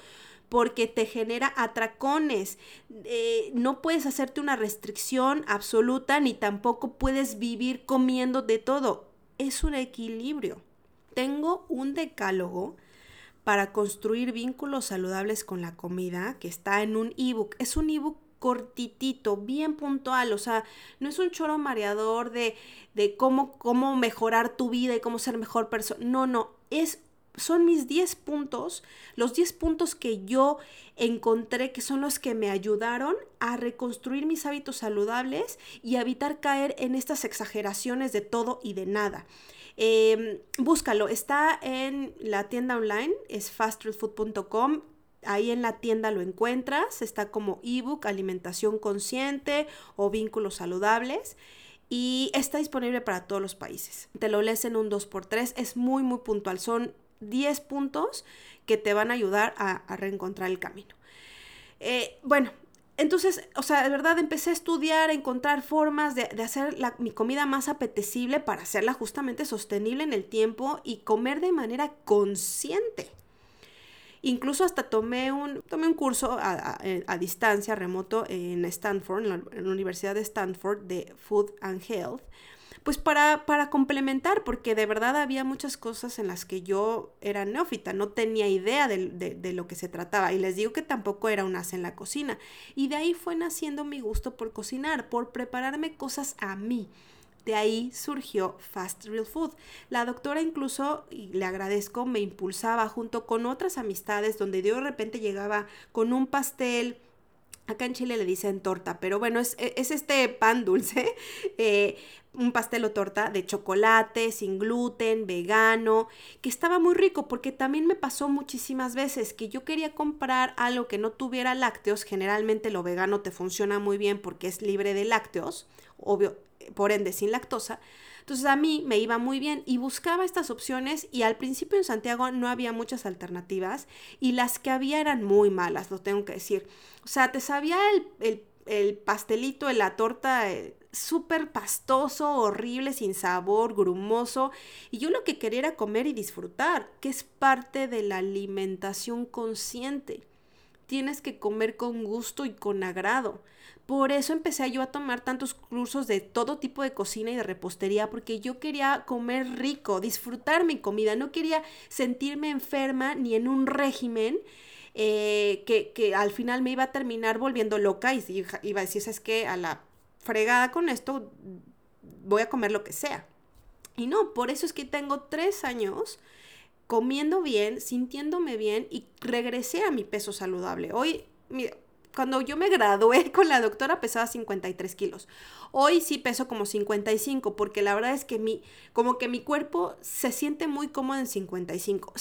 Speaker 1: porque te genera atracones. Eh, no puedes hacerte una restricción absoluta ni tampoco puedes vivir comiendo de todo. Es un equilibrio. Tengo un decálogo para construir vínculos saludables con la comida, que está en un ebook. Es un ebook cortitito, bien puntual, o sea, no es un choro mareador de, de cómo, cómo mejorar tu vida y cómo ser mejor persona. No, no, es son mis 10 puntos, los 10 puntos que yo encontré que son los que me ayudaron a reconstruir mis hábitos saludables y evitar caer en estas exageraciones de todo y de nada. Em, búscalo, está en la tienda online, es fastrealfood.com. Ahí en la tienda lo encuentras, está como ebook, alimentación consciente o vínculos saludables y está disponible para todos los países. Te lo lees en un 2x3, es muy muy puntual, son 10 puntos que te van a ayudar a, reencontrar el camino. Eh, bueno, entonces, o sea, de verdad empecé a estudiar, a encontrar formas de, hacer mi comida más apetecible para hacerla justamente sostenible en el tiempo y comer de manera consciente. Incluso hasta tomé un, tomé un curso a, distancia, remoto, en Stanford, en la Universidad de Stanford, de Food and Health, pues para, para complementar, porque de verdad había muchas cosas en las que yo era neófita, no tenía idea de, de, lo que se trataba. Y les digo que tampoco era un as en la cocina. Y de ahí fue naciendo mi gusto por cocinar, por prepararme cosas a mí. De ahí surgió Fast Real Food. La doctora incluso, y le agradezco, me impulsaba junto con otras amistades donde de repente llegaba con un pastel, Acá en Chile le dicen torta, pero bueno, es, es este pan dulce, eh, un pastel o torta de chocolate, sin gluten, vegano, que estaba muy rico porque también me pasó muchísimas veces que yo quería comprar algo que no tuviera lácteos, generalmente lo vegano te funciona muy bien porque es libre de lácteos, obvio, por ende sin lactosa, entonces a mí me iba muy bien y buscaba estas opciones y al principio en Santiago no había muchas alternativas y las que había eran muy malas, lo tengo que decir. O sea, te sabía el, el, pastelito, la torta eh, súper pastoso, horrible, sin sabor, grumoso. Y yo lo que quería era comer y disfrutar, que es parte de la alimentación consciente. Tienes que comer con gusto y con agrado. Por eso empecé yo a tomar tantos cursos de todo tipo de cocina y de repostería, porque yo quería comer rico, disfrutar mi comida, no quería sentirme enferma ni en un régimen eh, que, que, al final me iba a terminar volviendo loca y iba a decir, es que a la fregada con esto voy a comer lo que sea. Y no, por eso es que tengo tres años comiendo bien, sintiéndome bien y regresé a mi peso saludable. Hoy, mira, cuando yo me gradué con la doctora pesaba 53 kilos. Hoy sí peso como 55 porque la verdad es que mi, como que mi cuerpo se siente muy cómodo en 55.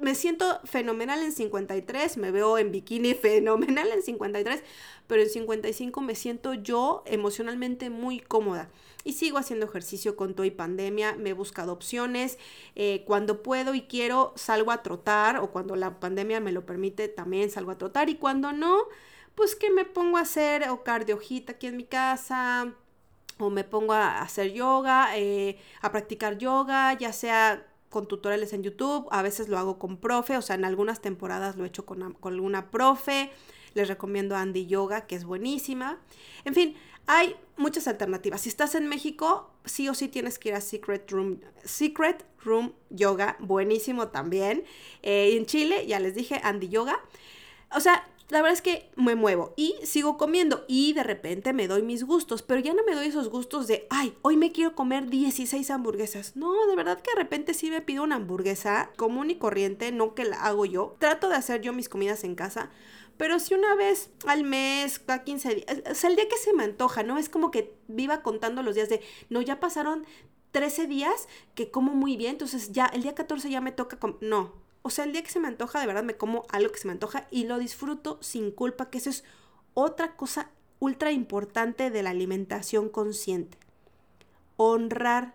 Speaker 1: me siento fenomenal en 53, me veo en bikini fenomenal en 53, pero en 55 me siento yo emocionalmente muy cómoda. y sigo haciendo ejercicio con todo y pandemia, me he buscado opciones, eh, cuando puedo y quiero salgo a trotar o cuando la pandemia me lo permite también salgo a trotar y cuando no, pues que me pongo a hacer o cardiojita aquí en mi casa o me pongo a hacer yoga, eh, a practicar yoga, ya sea con tutoriales en YouTube, a veces lo hago con profe, o sea, en algunas temporadas lo he hecho con, con alguna profe, les recomiendo Andy Yoga, que es buenísima. En fin, hay muchas alternativas. Si estás en México, sí o sí tienes que ir a Secret Room, Secret Room Yoga, buenísimo también. Eh, en Chile, ya les dije, Andy Yoga. O sea, la verdad es que me muevo y sigo comiendo y de repente me doy mis gustos, pero ya no me doy esos gustos de, ay, hoy me quiero comer 16 hamburguesas. No, de verdad que de repente sí me pido una hamburguesa común y corriente, no que la hago yo. Trato de hacer yo mis comidas en casa, pero si una vez al mes, cada 15 días, o sea, el día que se me antoja, ¿no? Es como que viva contando los días de, no, ya pasaron 13 días que como muy bien, entonces ya el día 14 ya me toca, no. O sea, el día que se me antoja, de verdad me como algo que se me antoja y lo disfruto sin culpa, que eso es otra cosa ultra importante de la alimentación consciente. Honrar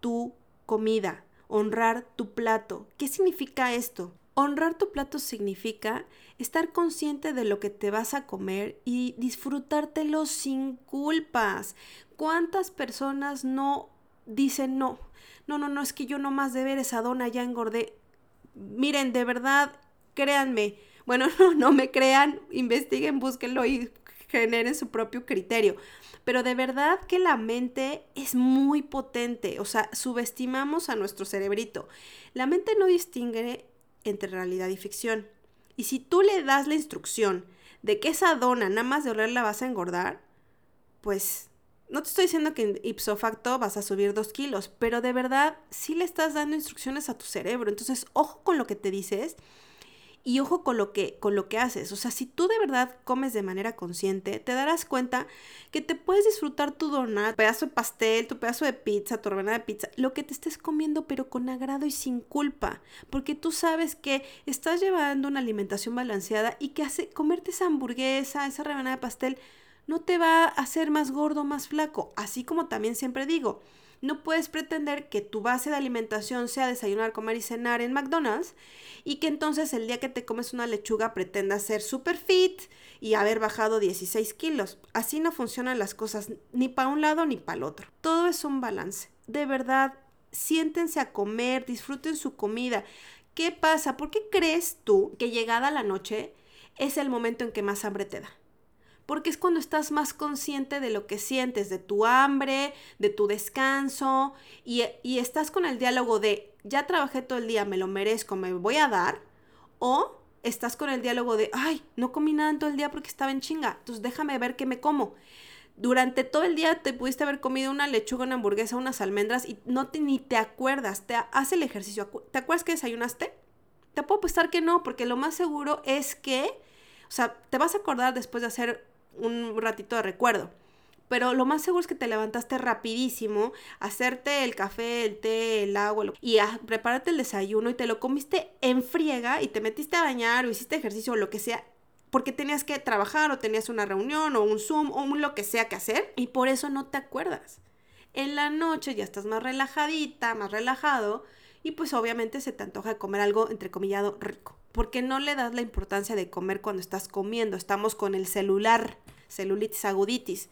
Speaker 1: tu comida, honrar tu plato. ¿Qué significa esto? Honrar tu plato significa estar consciente de lo que te vas a comer y disfrutártelo sin culpas. ¿Cuántas personas no dicen no? No, no, no, es que yo no más de ver esa dona ya engordé. Miren, de verdad, créanme. Bueno, no, no me crean, investiguen, búsquenlo y generen su propio criterio. Pero de verdad que la mente es muy potente, o sea, subestimamos a nuestro cerebrito. La mente no distingue entre realidad y ficción. Y si tú le das la instrucción de que esa dona nada más de olerla vas a engordar, pues no te estoy diciendo que ipso facto vas a subir dos kilos, pero de verdad sí le estás dando instrucciones a tu cerebro. Entonces, ojo con lo que te dices y ojo con lo que con lo que haces. O sea, si tú de verdad comes de manera consciente, te darás cuenta que te puedes disfrutar tu donut, tu pedazo de pastel, tu pedazo de pizza, tu rebanada de pizza, lo que te estés comiendo pero con agrado y sin culpa, porque tú sabes que estás llevando una alimentación balanceada y que hace comerte esa hamburguesa, esa rebanada de pastel no te va a hacer más gordo, más flaco, así como también siempre digo, no puedes pretender que tu base de alimentación sea desayunar, comer y cenar en McDonald's y que entonces el día que te comes una lechuga pretendas ser super fit y haber bajado 16 kilos. Así no funcionan las cosas ni para un lado ni para el otro. Todo es un balance. De verdad, siéntense a comer, disfruten su comida. ¿Qué pasa? ¿Por qué crees tú que llegada la noche es el momento en que más hambre te da? Porque es cuando estás más consciente de lo que sientes, de tu hambre, de tu descanso, y, estás con el diálogo de, ya trabajé todo el día, me lo merezco, me voy a dar, o estás con el diálogo de, ay, no comí nada en todo el día porque estaba en chinga, entonces déjame ver qué me como. Durante todo el día te pudiste haber comido una lechuga, una hamburguesa, unas almendras y no te, ni te acuerdas, te hace el ejercicio. ¿Te acuerdas que desayunaste? Te puedo apostar que no, porque lo más seguro es que, o sea, te vas a acordar después de hacer un ratito de recuerdo. Pero lo más seguro es que te levantaste rapidísimo, hacerte el café, el té, el agua y a prepararte el desayuno y te lo comiste en friega y te metiste a bañar o hiciste ejercicio o lo que sea porque tenías que trabajar o tenías una reunión o un Zoom o un lo que sea que hacer y por eso no te acuerdas. En la noche ya estás más relajadita, más relajado y pues obviamente se te antoja comer algo entrecomillado rico porque no le das la importancia de comer cuando estás comiendo. Estamos con el celular, celulitis aguditis.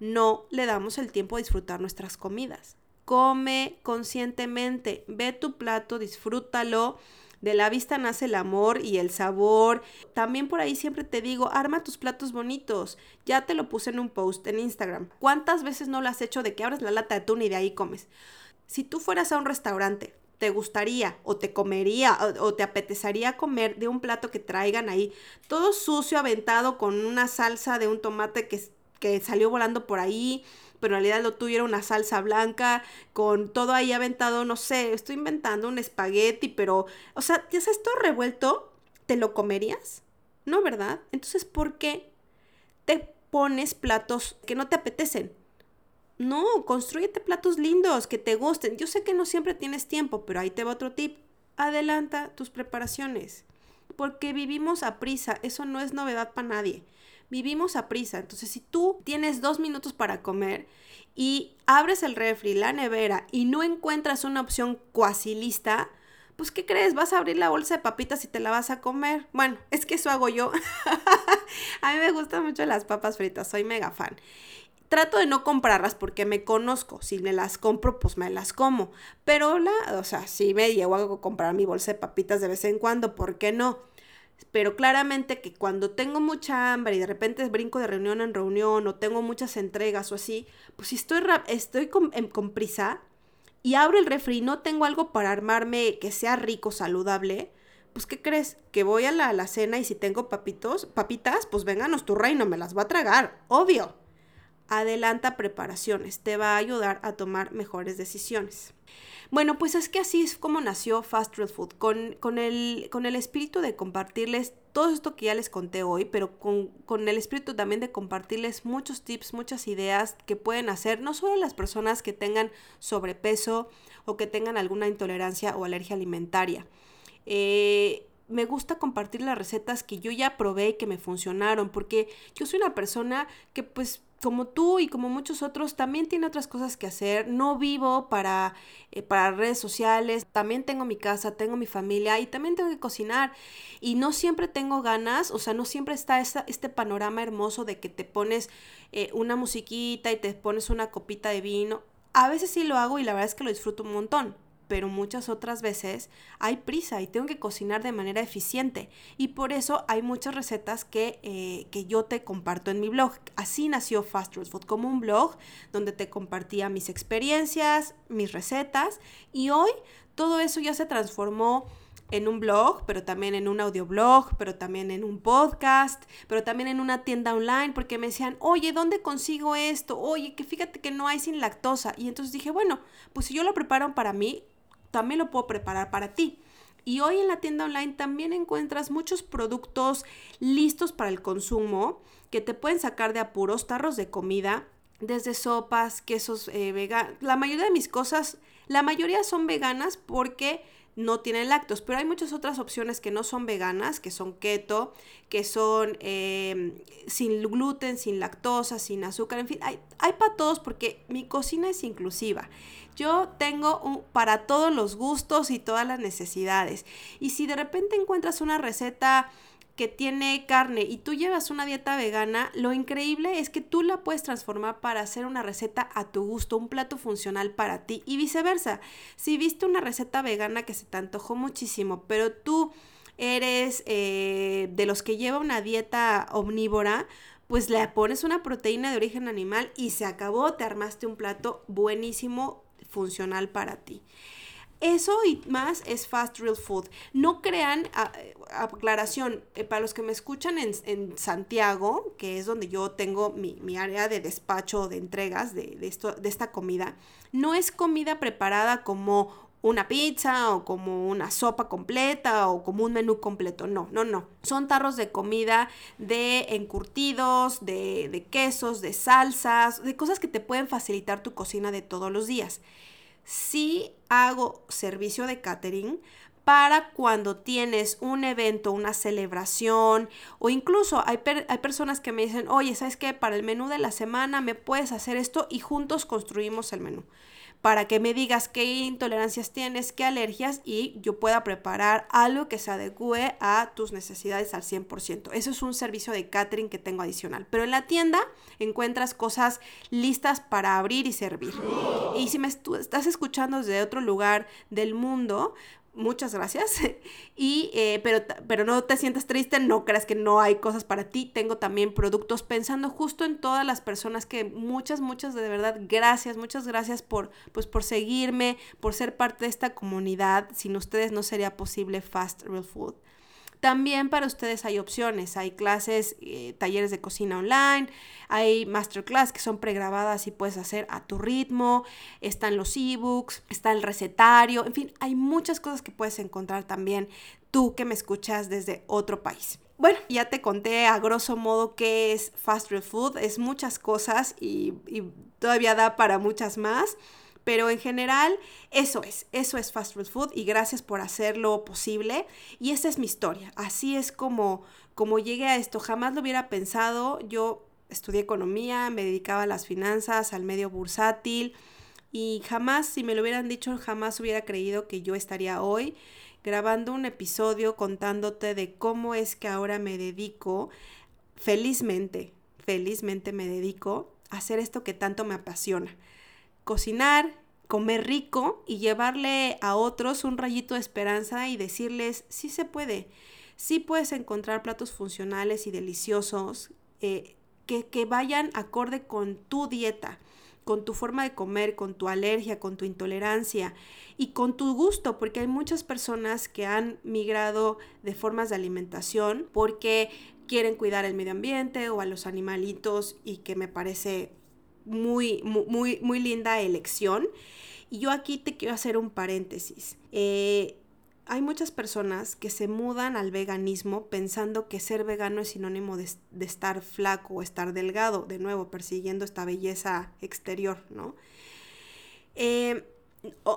Speaker 1: No le damos el tiempo a disfrutar nuestras comidas. Come conscientemente, ve tu plato, disfrútalo. De la vista nace el amor y el sabor. También por ahí siempre te digo, arma tus platos bonitos. Ya te lo puse en un post en Instagram. ¿Cuántas veces no lo has hecho de que abres la lata de atún y de ahí comes? Si tú fueras a un restaurante te gustaría o te comería o, te apetecería comer de un plato que traigan ahí, todo sucio, aventado con una salsa de un tomate que, que salió volando por ahí, pero en realidad lo tuyo era una salsa blanca, con todo ahí aventado, no sé, estoy inventando un espagueti, pero, o sea, ¿ya sabes todo revuelto? ¿Te lo comerías? No, ¿verdad? Entonces, ¿por qué te pones platos que no te apetecen? No, construyete platos lindos que te gusten. Yo sé que no siempre tienes tiempo, pero ahí te va otro tip. Adelanta tus preparaciones. Porque vivimos a prisa, eso no es novedad para nadie. vivimos a prisa. Entonces, si tú tienes dos minutos para comer y abres el refri, la nevera y no encuentras una opción cuasi lista, pues ¿qué crees? Vas a abrir la bolsa de papitas y te la vas a comer. Bueno, es que eso hago yo. a mí me gustan mucho las papas fritas, soy mega fan. Trato de no comprarlas porque me conozco. Si me las compro, pues me las como. Pero la, o sea, si me llego a comprar mi bolsa de papitas de vez en cuando, ¿por qué no? Pero claramente que cuando tengo mucha hambre y de repente brinco de reunión en reunión o tengo muchas entregas o así, pues si estoy, estoy con, con prisa y abro el refri y no tengo algo para armarme que sea rico, saludable, pues ¿qué crees? Que voy a la, la cena y si tengo papitos, papitas, pues vénganos tu reino, me las va a tragar, obvio adelanta preparaciones, te va a ayudar a tomar mejores decisiones. Bueno, pues es que así es como nació Fast Real Food, con, con, el, con el espíritu de compartirles todo esto que ya les conté hoy, pero con, con, el espíritu también de compartirles muchos tips, muchas ideas que pueden hacer, no solo las personas que tengan sobrepeso o que tengan alguna intolerancia o alergia alimentaria. Eh, me gusta compartir las recetas que yo ya probé y que me funcionaron, porque yo soy una persona que pues como tú y como muchos otros, también tiene otras cosas que hacer. No vivo para, eh, para redes sociales, también tengo mi casa, tengo mi familia y también tengo que cocinar. Y no siempre tengo ganas, o sea, no siempre está este panorama hermoso de que te pones eh, una musiquita y te pones una copita de vino. A veces sí lo hago y la verdad es que lo disfruto un montón pero muchas otras veces hay prisa y tengo que cocinar de manera eficiente. Y por eso hay muchas recetas que, eh, que yo te comparto en mi blog. Así nació Fast Food, como un blog donde te compartía mis experiencias, mis recetas. Y hoy todo eso ya se transformó en un blog, pero también en un audioblog, pero también en un podcast, pero también en una tienda online, porque me decían, oye, ¿dónde consigo esto? Oye, que fíjate que no hay sin lactosa. Y entonces dije, bueno, pues si yo lo preparo para mí, también lo puedo preparar para ti. Y hoy en la tienda online también encuentras muchos productos listos para el consumo que te pueden sacar de apuros, tarros de comida, desde sopas, quesos eh, veganos. La mayoría de mis cosas, la mayoría son veganas porque no tienen lácteos, pero hay muchas otras opciones que no son veganas, que son keto, que son em, sin gluten, sin lactosa, sin azúcar, en fin, hay, hay para todos porque mi cocina es inclusiva. Yo tengo para todos los gustos y todas las necesidades. Y si de repente encuentras una receta que tiene carne y tú llevas una dieta vegana, lo increíble es que tú la puedes transformar para hacer una receta a tu gusto, un plato funcional para ti y viceversa. Si viste una receta vegana que se te antojó muchísimo, pero tú eres eh, de los que lleva una dieta omnívora, pues le pones una proteína de origen animal y se acabó, te armaste un plato buenísimo funcional para ti. Eso y más es Fast Real Food. No crean, aclaración, eh, para los que me escuchan en, Santiago, que es donde yo tengo mi, área de despacho de entregas de, esto, de esta comida, no es comida preparada como una pizza o como una sopa completa o como un menú completo. No, no, no. Son tarros de comida, de encurtidos, de, de quesos, de salsas, de cosas que te pueden facilitar tu cocina de todos los días. Sí hago servicio de catering para cuando tienes un evento, una celebración o incluso hay, hay, personas que me dicen, oye, ¿sabes qué? Para el menú de la semana me puedes hacer esto y juntos construimos el menú para que me digas qué intolerancias tienes, qué alergias y yo pueda preparar algo que se adecue a tus necesidades al 100%. Eso es un servicio de catering que tengo adicional. Pero en la tienda encuentras cosas listas para abrir y servir. Y si me estás escuchando desde otro lugar del mundo, muchas gracias. Y, eh, pero, pero no te sientas triste, no creas que no hay cosas para ti. Tengo también productos pensando justo en todas las personas que muchas, muchas de verdad, gracias, muchas gracias por, pues, por seguirme, por ser parte de esta comunidad. Sin ustedes no sería posible Fast Real Food. También para ustedes hay opciones, hay clases, eh, talleres de cocina online, hay masterclass que son pregrabadas y puedes hacer a tu ritmo, están los ebooks, está el recetario, en fin, hay muchas cosas que puedes encontrar también tú que me escuchas desde otro país. Bueno, ya te conté a grosso modo qué es Fast Food, es muchas cosas y todavía da para muchas más Pero en general, eso es, eso es fast food y gracias por hacerlo posible. Y esa es mi historia. Así es como, como llegué a esto. Jamás lo hubiera pensado. Yo estudié economía, me dedicaba a las finanzas, al medio bursátil. Y jamás, si me lo hubieran dicho, jamás hubiera creído que yo estaría hoy grabando un episodio contándote de cómo es que ahora me dedico, felizmente, felizmente me dedico a hacer esto que tanto me apasiona. Cocinar, comer rico y llevarle a otros un rayito de esperanza y decirles, sí se puede, sí puedes encontrar platos funcionales y deliciosos eh, que, que vayan acorde con tu dieta con tu forma de comer, con tu alergia, con tu intolerancia y con tu gusto, porque hay muchas personas que han migrado de formas de alimentación porque quieren cuidar el medio ambiente o a los animalitos y que me parece muy, muy, muy linda elección. Y yo aquí te quiero hacer un paréntesis. Eh, hay muchas personas que se mudan al veganismo pensando que ser vegano es sinónimo de, estar flaco o estar delgado, de nuevo, persiguiendo esta belleza exterior, ¿no? Eh,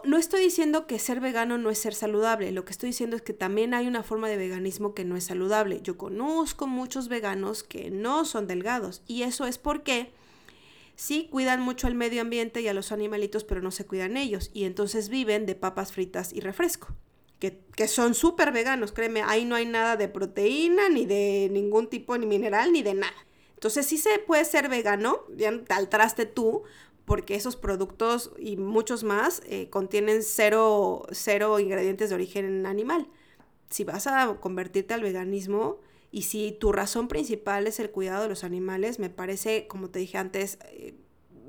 Speaker 1: no estoy diciendo que ser vegano no es ser saludable, lo que estoy diciendo es que también hay una forma de veganismo que no es saludable. Yo conozco muchos veganos que no son delgados y eso es porque sí cuidan mucho al medio ambiente y a los animalitos, pero no se cuidan ellos y entonces viven de papas fritas y refresco que, son súper veganos, créeme, ahí no hay nada de proteína, ni de ningún tipo, ni mineral, ni de nada. Entonces sí se puede ser vegano, ya al traste tú, porque esos productos y muchos más eh, contienen cero, cero ingredientes de origen animal. Si vas a convertirte al veganismo y si tu razón principal es el cuidado de los animales, me parece, como te dije antes, eh,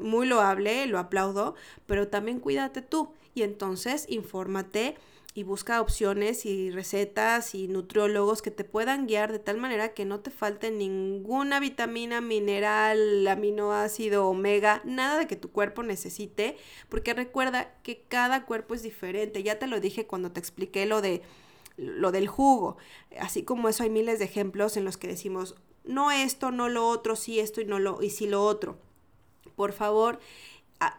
Speaker 1: muy loable, lo aplaudo, pero también cuídate tú y entonces infórmate y busca opciones y recetas y nutriólogos que te puedan guiar de tal manera que no te falte ninguna vitamina, mineral, aminoácido, omega, nada de que tu cuerpo necesite, porque recuerda que cada cuerpo es diferente. Ya te lo dije cuando te expliqué lo de lo del jugo. Así como eso hay miles de ejemplos en los que decimos no esto, no lo otro, sí esto y no lo y sí lo otro. Por favor,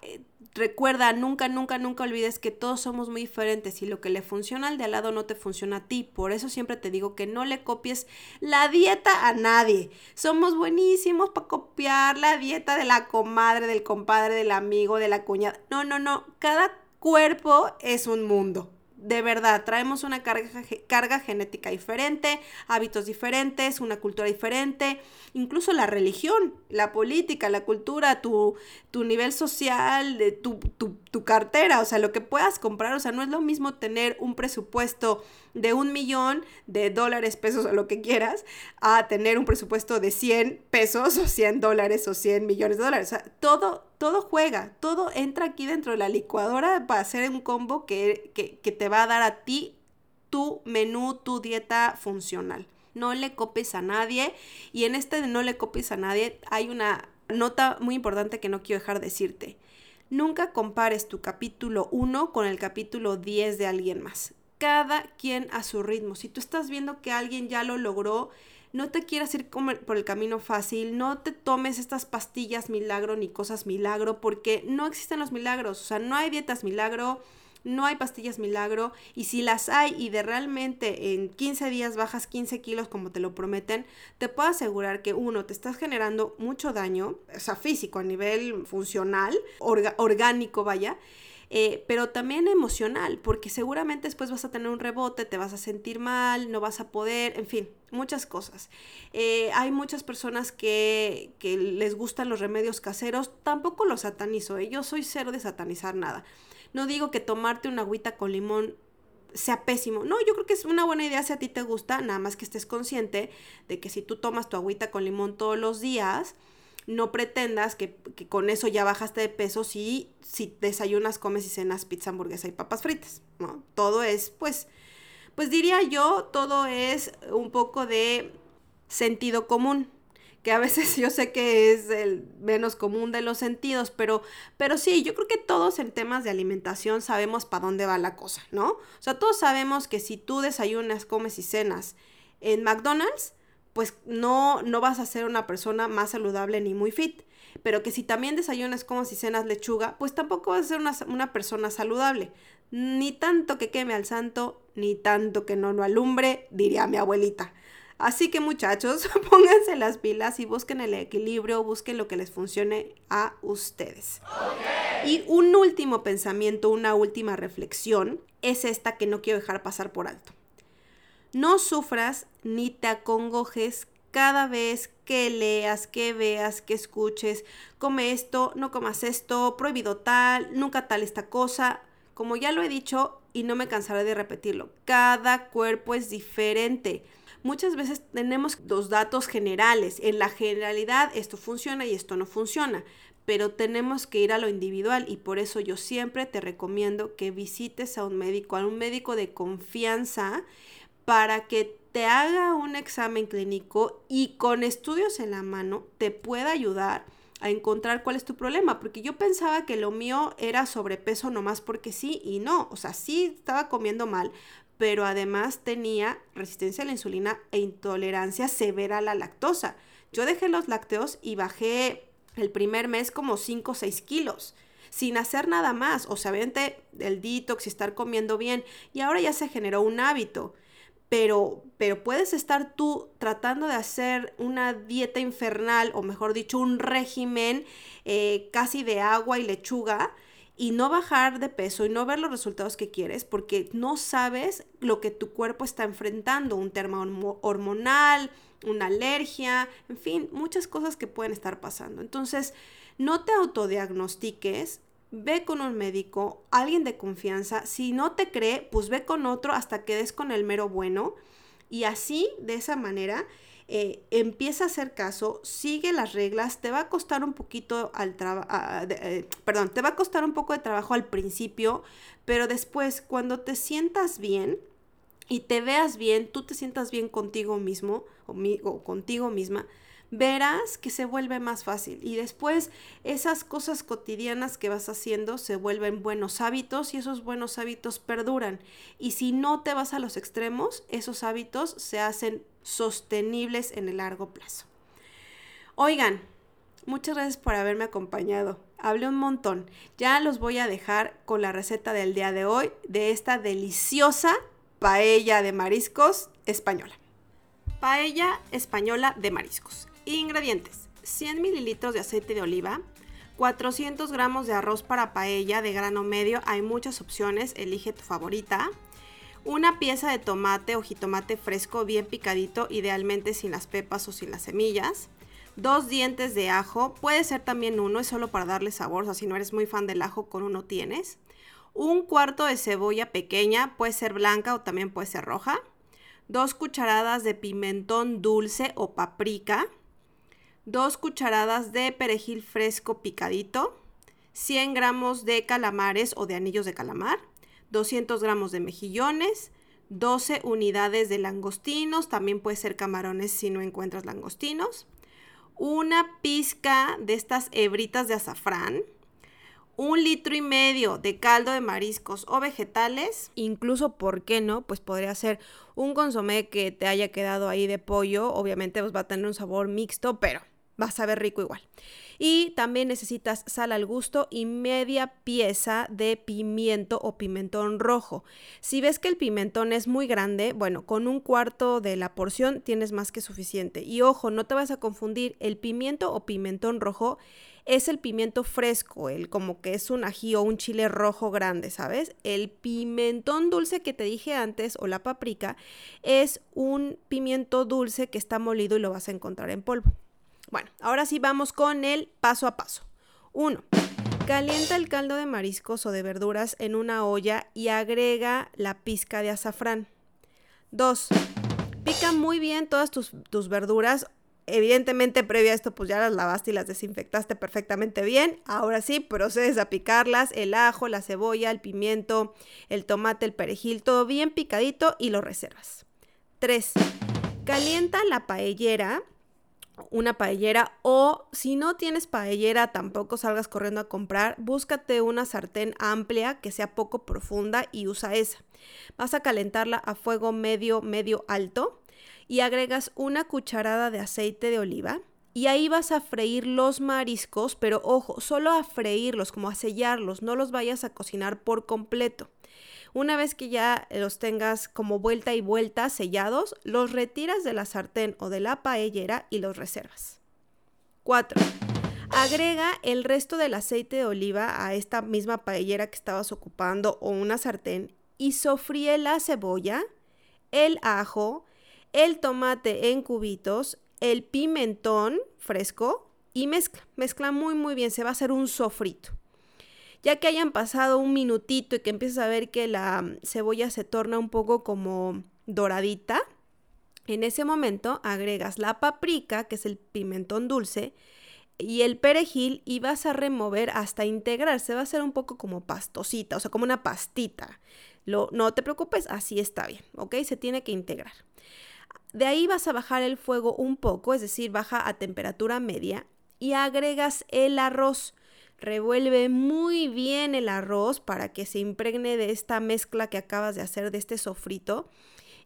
Speaker 1: eh, recuerda, nunca, nunca, nunca olvides que todos somos muy diferentes y lo que le funciona al de al lado no te funciona a ti. Por eso siempre te digo que no le copies la dieta a nadie. Somos buenísimos para copiar la dieta de la comadre, del compadre, del amigo, de la cuñada. No, no, no. Cada cuerpo es un mundo de verdad, traemos una carga, carga, genética diferente, hábitos diferentes, una cultura diferente, incluso la religión, la política, la cultura, tu, tu nivel social, de tu, tu, tu, cartera, o sea, lo que puedas comprar, o sea, no es lo mismo tener un presupuesto de un millón de dólares, pesos o lo que quieras, a tener un presupuesto de 100 pesos o 100 dólares o 100 millones de dólares. O sea, todo, todo juega, todo entra aquí dentro de la licuadora para hacer un combo que, que te va a dar a ti tu menú, tu dieta funcional. No le copies a nadie y en este de no le copies a nadie hay una nota muy importante que no quiero dejar de decirte. Nunca compares tu capítulo 1 con el capítulo 10 de alguien más cada quien a su ritmo. Si tú estás viendo que alguien ya lo logró, no te quieras ir por el camino fácil, no te tomes estas pastillas milagro ni cosas milagro, porque no existen los milagros, o sea, no hay dietas milagro, no hay pastillas milagro, y si las hay y de realmente en 15 días bajas 15 kilos como te lo prometen, te puedo asegurar que uno, te estás generando mucho daño, o sea, físico, a nivel funcional, orgánico, vaya, eh, pero también emocional, porque seguramente después vas a tener un rebote, te vas a sentir mal, no vas a poder, en fin, muchas cosas. Eh, hay muchas personas que, que, les gustan los remedios caseros, tampoco los satanizo, ¿eh? yo soy cero de satanizar nada. No digo que tomarte una agüita con limón sea pésimo. No, yo creo que es una buena idea si a ti te gusta, nada más que estés consciente de que si tú tomas tu agüita con limón todos los días, no pretendas que, con eso ya bajaste de peso si, si desayunas, comes y cenas pizza, hamburguesa y papas fritas, ¿no? Todo es, pues, pues diría yo, todo es un poco de sentido común, que a veces yo sé que es el menos común de los sentidos, pero, pero sí, yo creo que todos en temas de alimentación sabemos para dónde va la cosa, ¿no? O sea, todos sabemos que si tú desayunas, comes y cenas en McDonald's, pues no, no vas a ser una persona más saludable ni muy fit. pero que si también desayunas como si cenas lechuga, pues tampoco vas a ser una, una persona saludable. Ni tanto que queme al santo, ni tanto que no lo alumbre, diría mi abuelita. Así que muchachos, pónganse las pilas y busquen el equilibrio, busquen lo que les funcione a ustedes. Y un último pensamiento, una última reflexión es esta que no quiero dejar pasar por alto. No sufras ni te acongojes cada vez que leas, que veas, que escuches, come esto, no comas esto, prohibido tal, nunca tal esta cosa. Como ya lo he dicho y no me cansaré de repetirlo, cada cuerpo es diferente. Muchas veces tenemos los datos generales. En la generalidad esto funciona y esto no funciona, pero tenemos que ir a lo individual y por eso yo siempre te recomiendo que visites a un médico, a un médico de confianza para que te haga un examen clínico y con estudios en la mano te pueda ayudar a encontrar cuál es tu problema, porque yo pensaba que lo mío era sobrepeso nomás porque sí y no, o sea, sí estaba comiendo mal, pero además tenía resistencia a la insulina e intolerancia severa a la lactosa. Yo dejé los lácteos y bajé el primer mes como 5 o 6 kilos sin hacer nada más, o sea, obviamente el detox y estar comiendo bien, y ahora ya se generó un hábito. Pero, pero puedes estar tú tratando de hacer una dieta infernal, o mejor dicho, un régimen eh, casi de agua y lechuga, y no bajar de peso y no ver los resultados que quieres porque no sabes lo que tu cuerpo está enfrentando, un termo hormonal, una alergia, en fin, muchas cosas que pueden estar pasando. Entonces, no te autodiagnostiques, ve con un médico, alguien de confianza, si no te cree, pues ve con otro hasta que des con el mero bueno. Y así, de esa manera, eh, empieza a hacer caso, sigue las reglas, te va a costar un poquito al trabajo, eh, perdón, te va a costar un poco de trabajo al principio, pero después cuando te sientas bien y te veas bien, tú te sientas bien contigo mismo o contigo misma, verás que se vuelve más fácil y después esas cosas cotidianas que vas haciendo se vuelven buenos hábitos y esos buenos hábitos perduran. Y si no te vas a los extremos, esos hábitos se hacen sostenibles en el largo plazo. Oigan, muchas gracias por haberme acompañado. Hablé un montón. Ya los voy a dejar con la receta del día de hoy de esta deliciosa paella de mariscos española. Paella española de mariscos. Ingredientes. 100 mililitros de aceite de oliva, 400 gramos de arroz para paella de grano medio, hay muchas opciones, elige tu favorita. Una pieza de tomate o jitomate fresco bien picadito, idealmente sin las pepas o sin las semillas. Dos dientes de ajo, puede ser también uno, es solo para darle sabor, si no eres muy fan del ajo, con uno tienes. Un cuarto de cebolla pequeña, puede ser blanca o también puede ser roja. Dos cucharadas de pimentón dulce o paprika 2 cucharadas de perejil fresco picadito, 100 gramos de calamares o de anillos de calamar, 200 gramos de mejillones, 12 unidades de langostinos, también puede ser camarones si no encuentras langostinos, una pizca de estas hebritas de azafrán, un litro y medio de caldo de mariscos o vegetales, incluso, ¿por qué no? Pues podría ser un consomé que te haya quedado ahí de pollo, obviamente pues va a tener un sabor mixto, pero vas a ver rico igual. Y también necesitas sal al gusto y media pieza de pimiento o pimentón rojo. Si ves que el pimentón es muy grande, bueno, con un cuarto de la porción tienes más que suficiente. Y ojo, no te vas a confundir, el pimiento o pimentón rojo es el pimiento fresco, el como que es un ají o un chile rojo grande, ¿sabes? El pimentón dulce que te dije antes o la paprika es un pimiento dulce que está molido y lo vas a encontrar en polvo. Bueno, ahora sí vamos con el paso a paso. 1. Calienta el caldo de mariscos o de verduras en una olla y agrega la pizca de azafrán. 2. Pica muy bien todas tus, tus, verduras. Evidentemente, previo a esto, pues ya las lavaste y las desinfectaste perfectamente bien. Ahora sí, procedes a picarlas, el ajo, la cebolla, el pimiento, el tomate, el perejil, todo bien picadito y lo reservas. 3. Calienta la paellera una paellera o si no tienes paellera tampoco salgas corriendo a comprar, búscate una sartén amplia que sea poco profunda y usa esa. Vas a calentarla a fuego medio medio alto y agregas una cucharada de aceite de oliva y ahí vas a freír los mariscos, pero ojo, solo a freírlos, como a sellarlos, no los vayas a cocinar por completo. Una vez que ya los tengas como vuelta y vuelta sellados, los retiras de la sartén o de la paellera y los reservas. 4. Agrega el resto del aceite de oliva a esta misma paellera que estabas ocupando o una sartén y sofríe la cebolla, el ajo, el tomate en cubitos, el pimentón fresco y mezcla. Mezcla muy muy bien, se va a hacer un sofrito. Ya que hayan pasado un minutito y que empieces a ver que la mm, cebolla se torna un poco como doradita, en ese momento agregas la paprika, que es el pimentón dulce, y el perejil y vas a remover hasta integrarse. Va a ser un poco como pastosita, o sea, como una pastita. Lo, no te preocupes, así está bien, ¿ok? Se tiene que integrar. De ahí vas a bajar el fuego un poco, es decir, baja a temperatura media y agregas el arroz. Revuelve muy bien el arroz para que se impregne de esta mezcla que acabas de hacer de este sofrito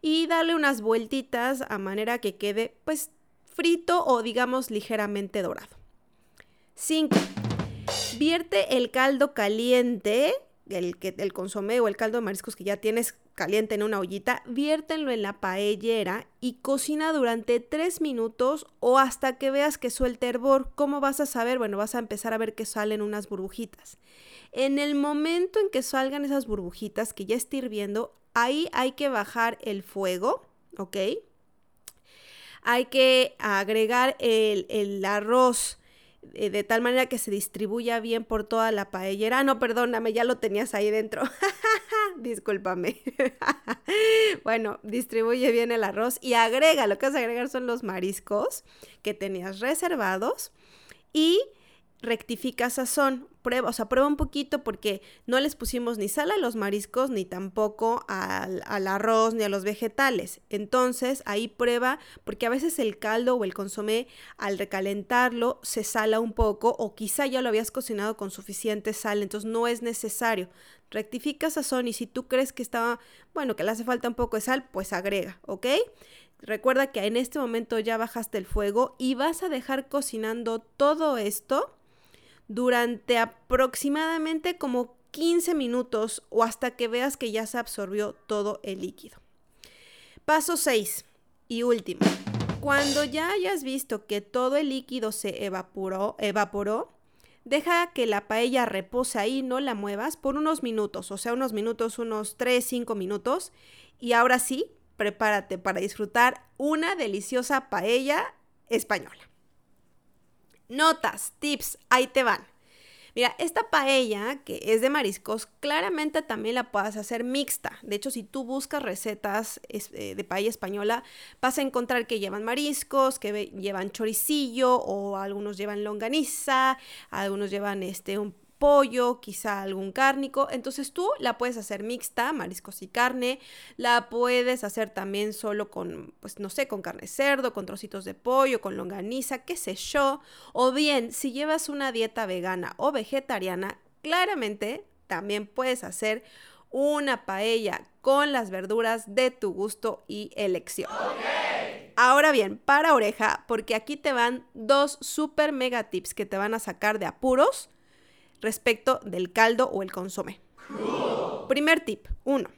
Speaker 1: y dale unas vueltitas a manera que quede pues frito o digamos ligeramente dorado. 5. Vierte el caldo caliente, el, el consomé o el caldo de mariscos que ya tienes caliente en una ollita, viértenlo en la paellera y cocina durante 3 minutos o hasta que veas que suelte hervor. ¿Cómo vas a saber? Bueno, vas a empezar a ver que salen unas burbujitas. En el momento en que salgan esas burbujitas que ya esté hirviendo, ahí hay que bajar el fuego, ¿ok? Hay que agregar el, el arroz eh, de tal manera que se distribuya bien por toda la paellera. Ah, no, perdóname, ya lo tenías ahí dentro. Discúlpame. bueno, distribuye bien el arroz y agrega, lo que vas a agregar son los mariscos que tenías reservados y rectifica sazón, prueba, o sea, prueba un poquito porque no les pusimos ni sal a los mariscos ni tampoco al, al, arroz ni a los vegetales. Entonces ahí prueba porque a veces el caldo o el consomé al recalentarlo se sala un poco o quizá ya lo habías cocinado con suficiente sal, entonces no es necesario. Rectifica sazón y si tú crees que está, bueno, que le hace falta un poco de sal, pues agrega, ¿ok? Recuerda que en este momento ya bajaste el fuego y vas a dejar cocinando todo esto durante aproximadamente como 15 minutos o hasta que veas que ya se absorbió todo el líquido. Paso 6 y último. Cuando ya hayas visto que todo el líquido se evaporó, evaporó, deja que la paella repose ahí, no la muevas por unos minutos, o sea, unos minutos, unos 3, 5 minutos. Y ahora sí, prepárate para disfrutar una deliciosa paella española. Notas, tips, ahí te van. Mira, esta paella que es de mariscos, claramente también la puedes hacer mixta. De hecho, si tú buscas recetas eh, de paella española, vas a encontrar que llevan mariscos, que llevan choricillo o algunos llevan longaniza, algunos llevan este, pollo, quizá algún cárnico. Entonces tú la puedes hacer mixta, mariscos y carne. La puedes hacer también solo con, pues no sé, con carne cerdo, con trocitos de pollo, con longaniza, qué sé yo. O bien, si llevas una dieta vegana o vegetariana, claramente también puedes hacer una paella con las verduras de tu gusto y elección. Ahora bien, para oreja, porque aquí te van dos super mega tips que te van a sacar de apuros respecto del caldo o el consomé. Primer tip, 1.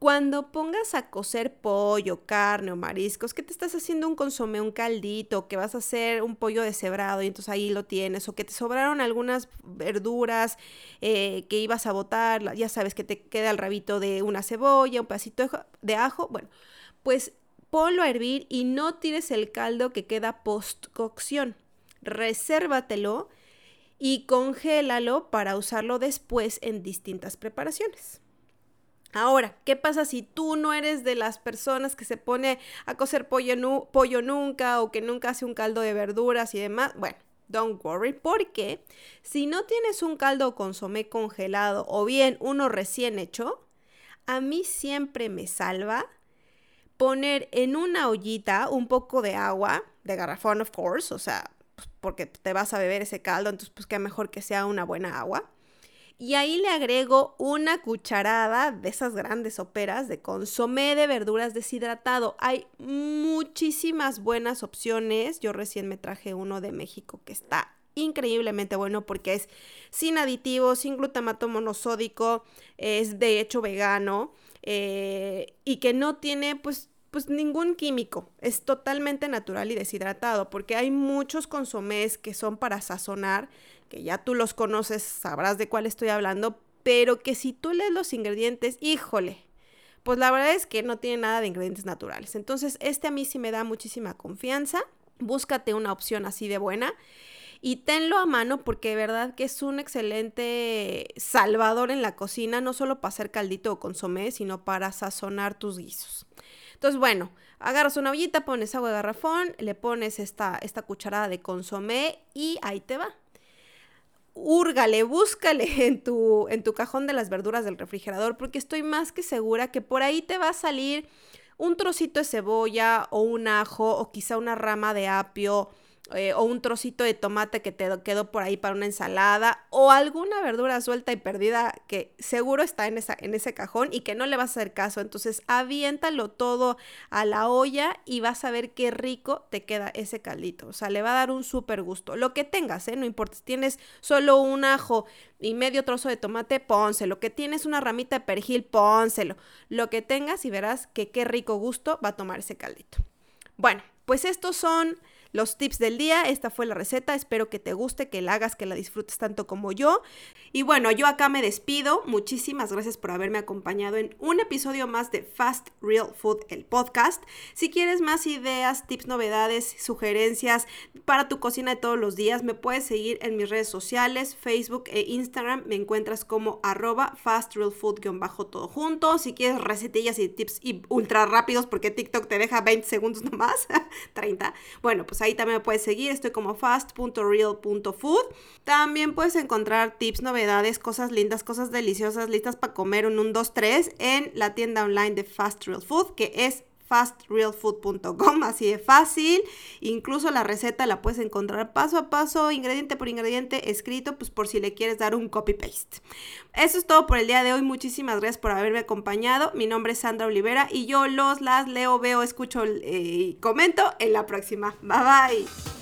Speaker 1: Cuando pongas a cocer pollo, carne o mariscos, que te estás haciendo un consomé, un caldito, que vas a hacer un pollo deshebrado y entonces ahí lo tienes, o que te sobraron algunas verduras eh, que ibas a botar, ya sabes que te queda el rabito de una cebolla, un pedacito de ajo, bueno, pues ponlo a hervir y no tires el caldo que queda post cocción. Resérvatelo y congélalo para usarlo después en distintas preparaciones. Ahora, ¿qué pasa si tú no eres de las personas que se pone a cocer pollo, nunca o que nunca hace un caldo de verduras y demás? Bueno, don't worry, porque si no tienes un caldo o consomé congelado o bien uno recién hecho, a mí siempre me salva poner en una ollita un poco de agua, de garrafón, of course, o sea, porque te vas a beber ese caldo, entonces pues qué mejor que sea una buena agua. y ahí le agrego una cucharada de esas grandes soperas de consomé de verduras deshidratado. Hay muchísimas buenas opciones. Yo recién me traje uno de México que está increíblemente bueno porque es sin aditivos, sin glutamato monosódico, es de hecho vegano eh, y que no tiene pues pues ningún químico, es totalmente natural y deshidratado, porque hay muchos consomés que son para sazonar, que ya tú los conoces, sabrás de cuál estoy hablando, pero que si tú lees los ingredientes, híjole, pues la verdad es que no tiene nada de ingredientes naturales. Entonces, este a mí sí me da muchísima confianza. Búscate una opción así de buena y tenlo a mano porque de verdad que es un excelente salvador en la cocina, no solo para hacer caldito o consomé, sino para sazonar tus guisos. Entonces, bueno, agarras una ollita, pones agua de garrafón, le pones esta, esta cucharada de consomé y ahí te va. Úrgale, búscale en tu, en tu cajón de las verduras del refrigerador porque estoy más que segura que por ahí te va a salir un trocito de cebolla o un ajo o quizá una rama de apio eh, o un trocito de tomate que te quedó por ahí para una ensalada o alguna verdura suelta y perdida que seguro está en, esa, en ese cajón y que no le vas a hacer caso. Entonces aviéntalo todo a la olla y vas a ver qué rico te queda ese caldito. O sea, le va a dar un súper gusto. Lo que tengas, ¿eh? No importa. Si tienes solo un ajo y medio trozo de tomate, pónselo. Que tienes una ramita de perejil, pónselo. Lo que tengas y verás que qué rico gusto va a tomar ese caldito. Bueno, pues estos son los tips del día. Esta fue la receta. Espero que te guste, que la hagas, que la disfrutes tanto como yo. Y bueno, yo acá me despido. Muchísimas gracias por haberme acompañado en un episodio más de Fast Real Food, el podcast. Si quieres más ideas, tips, novedades, sugerencias para tu cocina de todos los días, me puedes seguir en mis redes sociales, Facebook e Instagram. Me encuentras como arroba fastrealfood-bajo todo junto. Si quieres recetillas y tips ultra rápidos, porque TikTok te deja 20 segundos nomás, 30. Bueno, pues ahí también me puedes seguir, estoy como fast.real.food. También puedes encontrar tips, novedades, cosas lindas, cosas deliciosas, listas para comer un 1, 2, 3 en la tienda online de Fast Real Food, que es fastrealfood.com, así de fácil. Incluso la receta la puedes encontrar paso a paso, ingrediente por ingrediente, escrito, pues por si le quieres dar un copy-paste. Eso es todo por el día de hoy. Muchísimas gracias por haberme acompañado. Mi nombre es Sandra Olivera y yo los, las leo, veo, escucho eh, y comento en la próxima. Bye bye.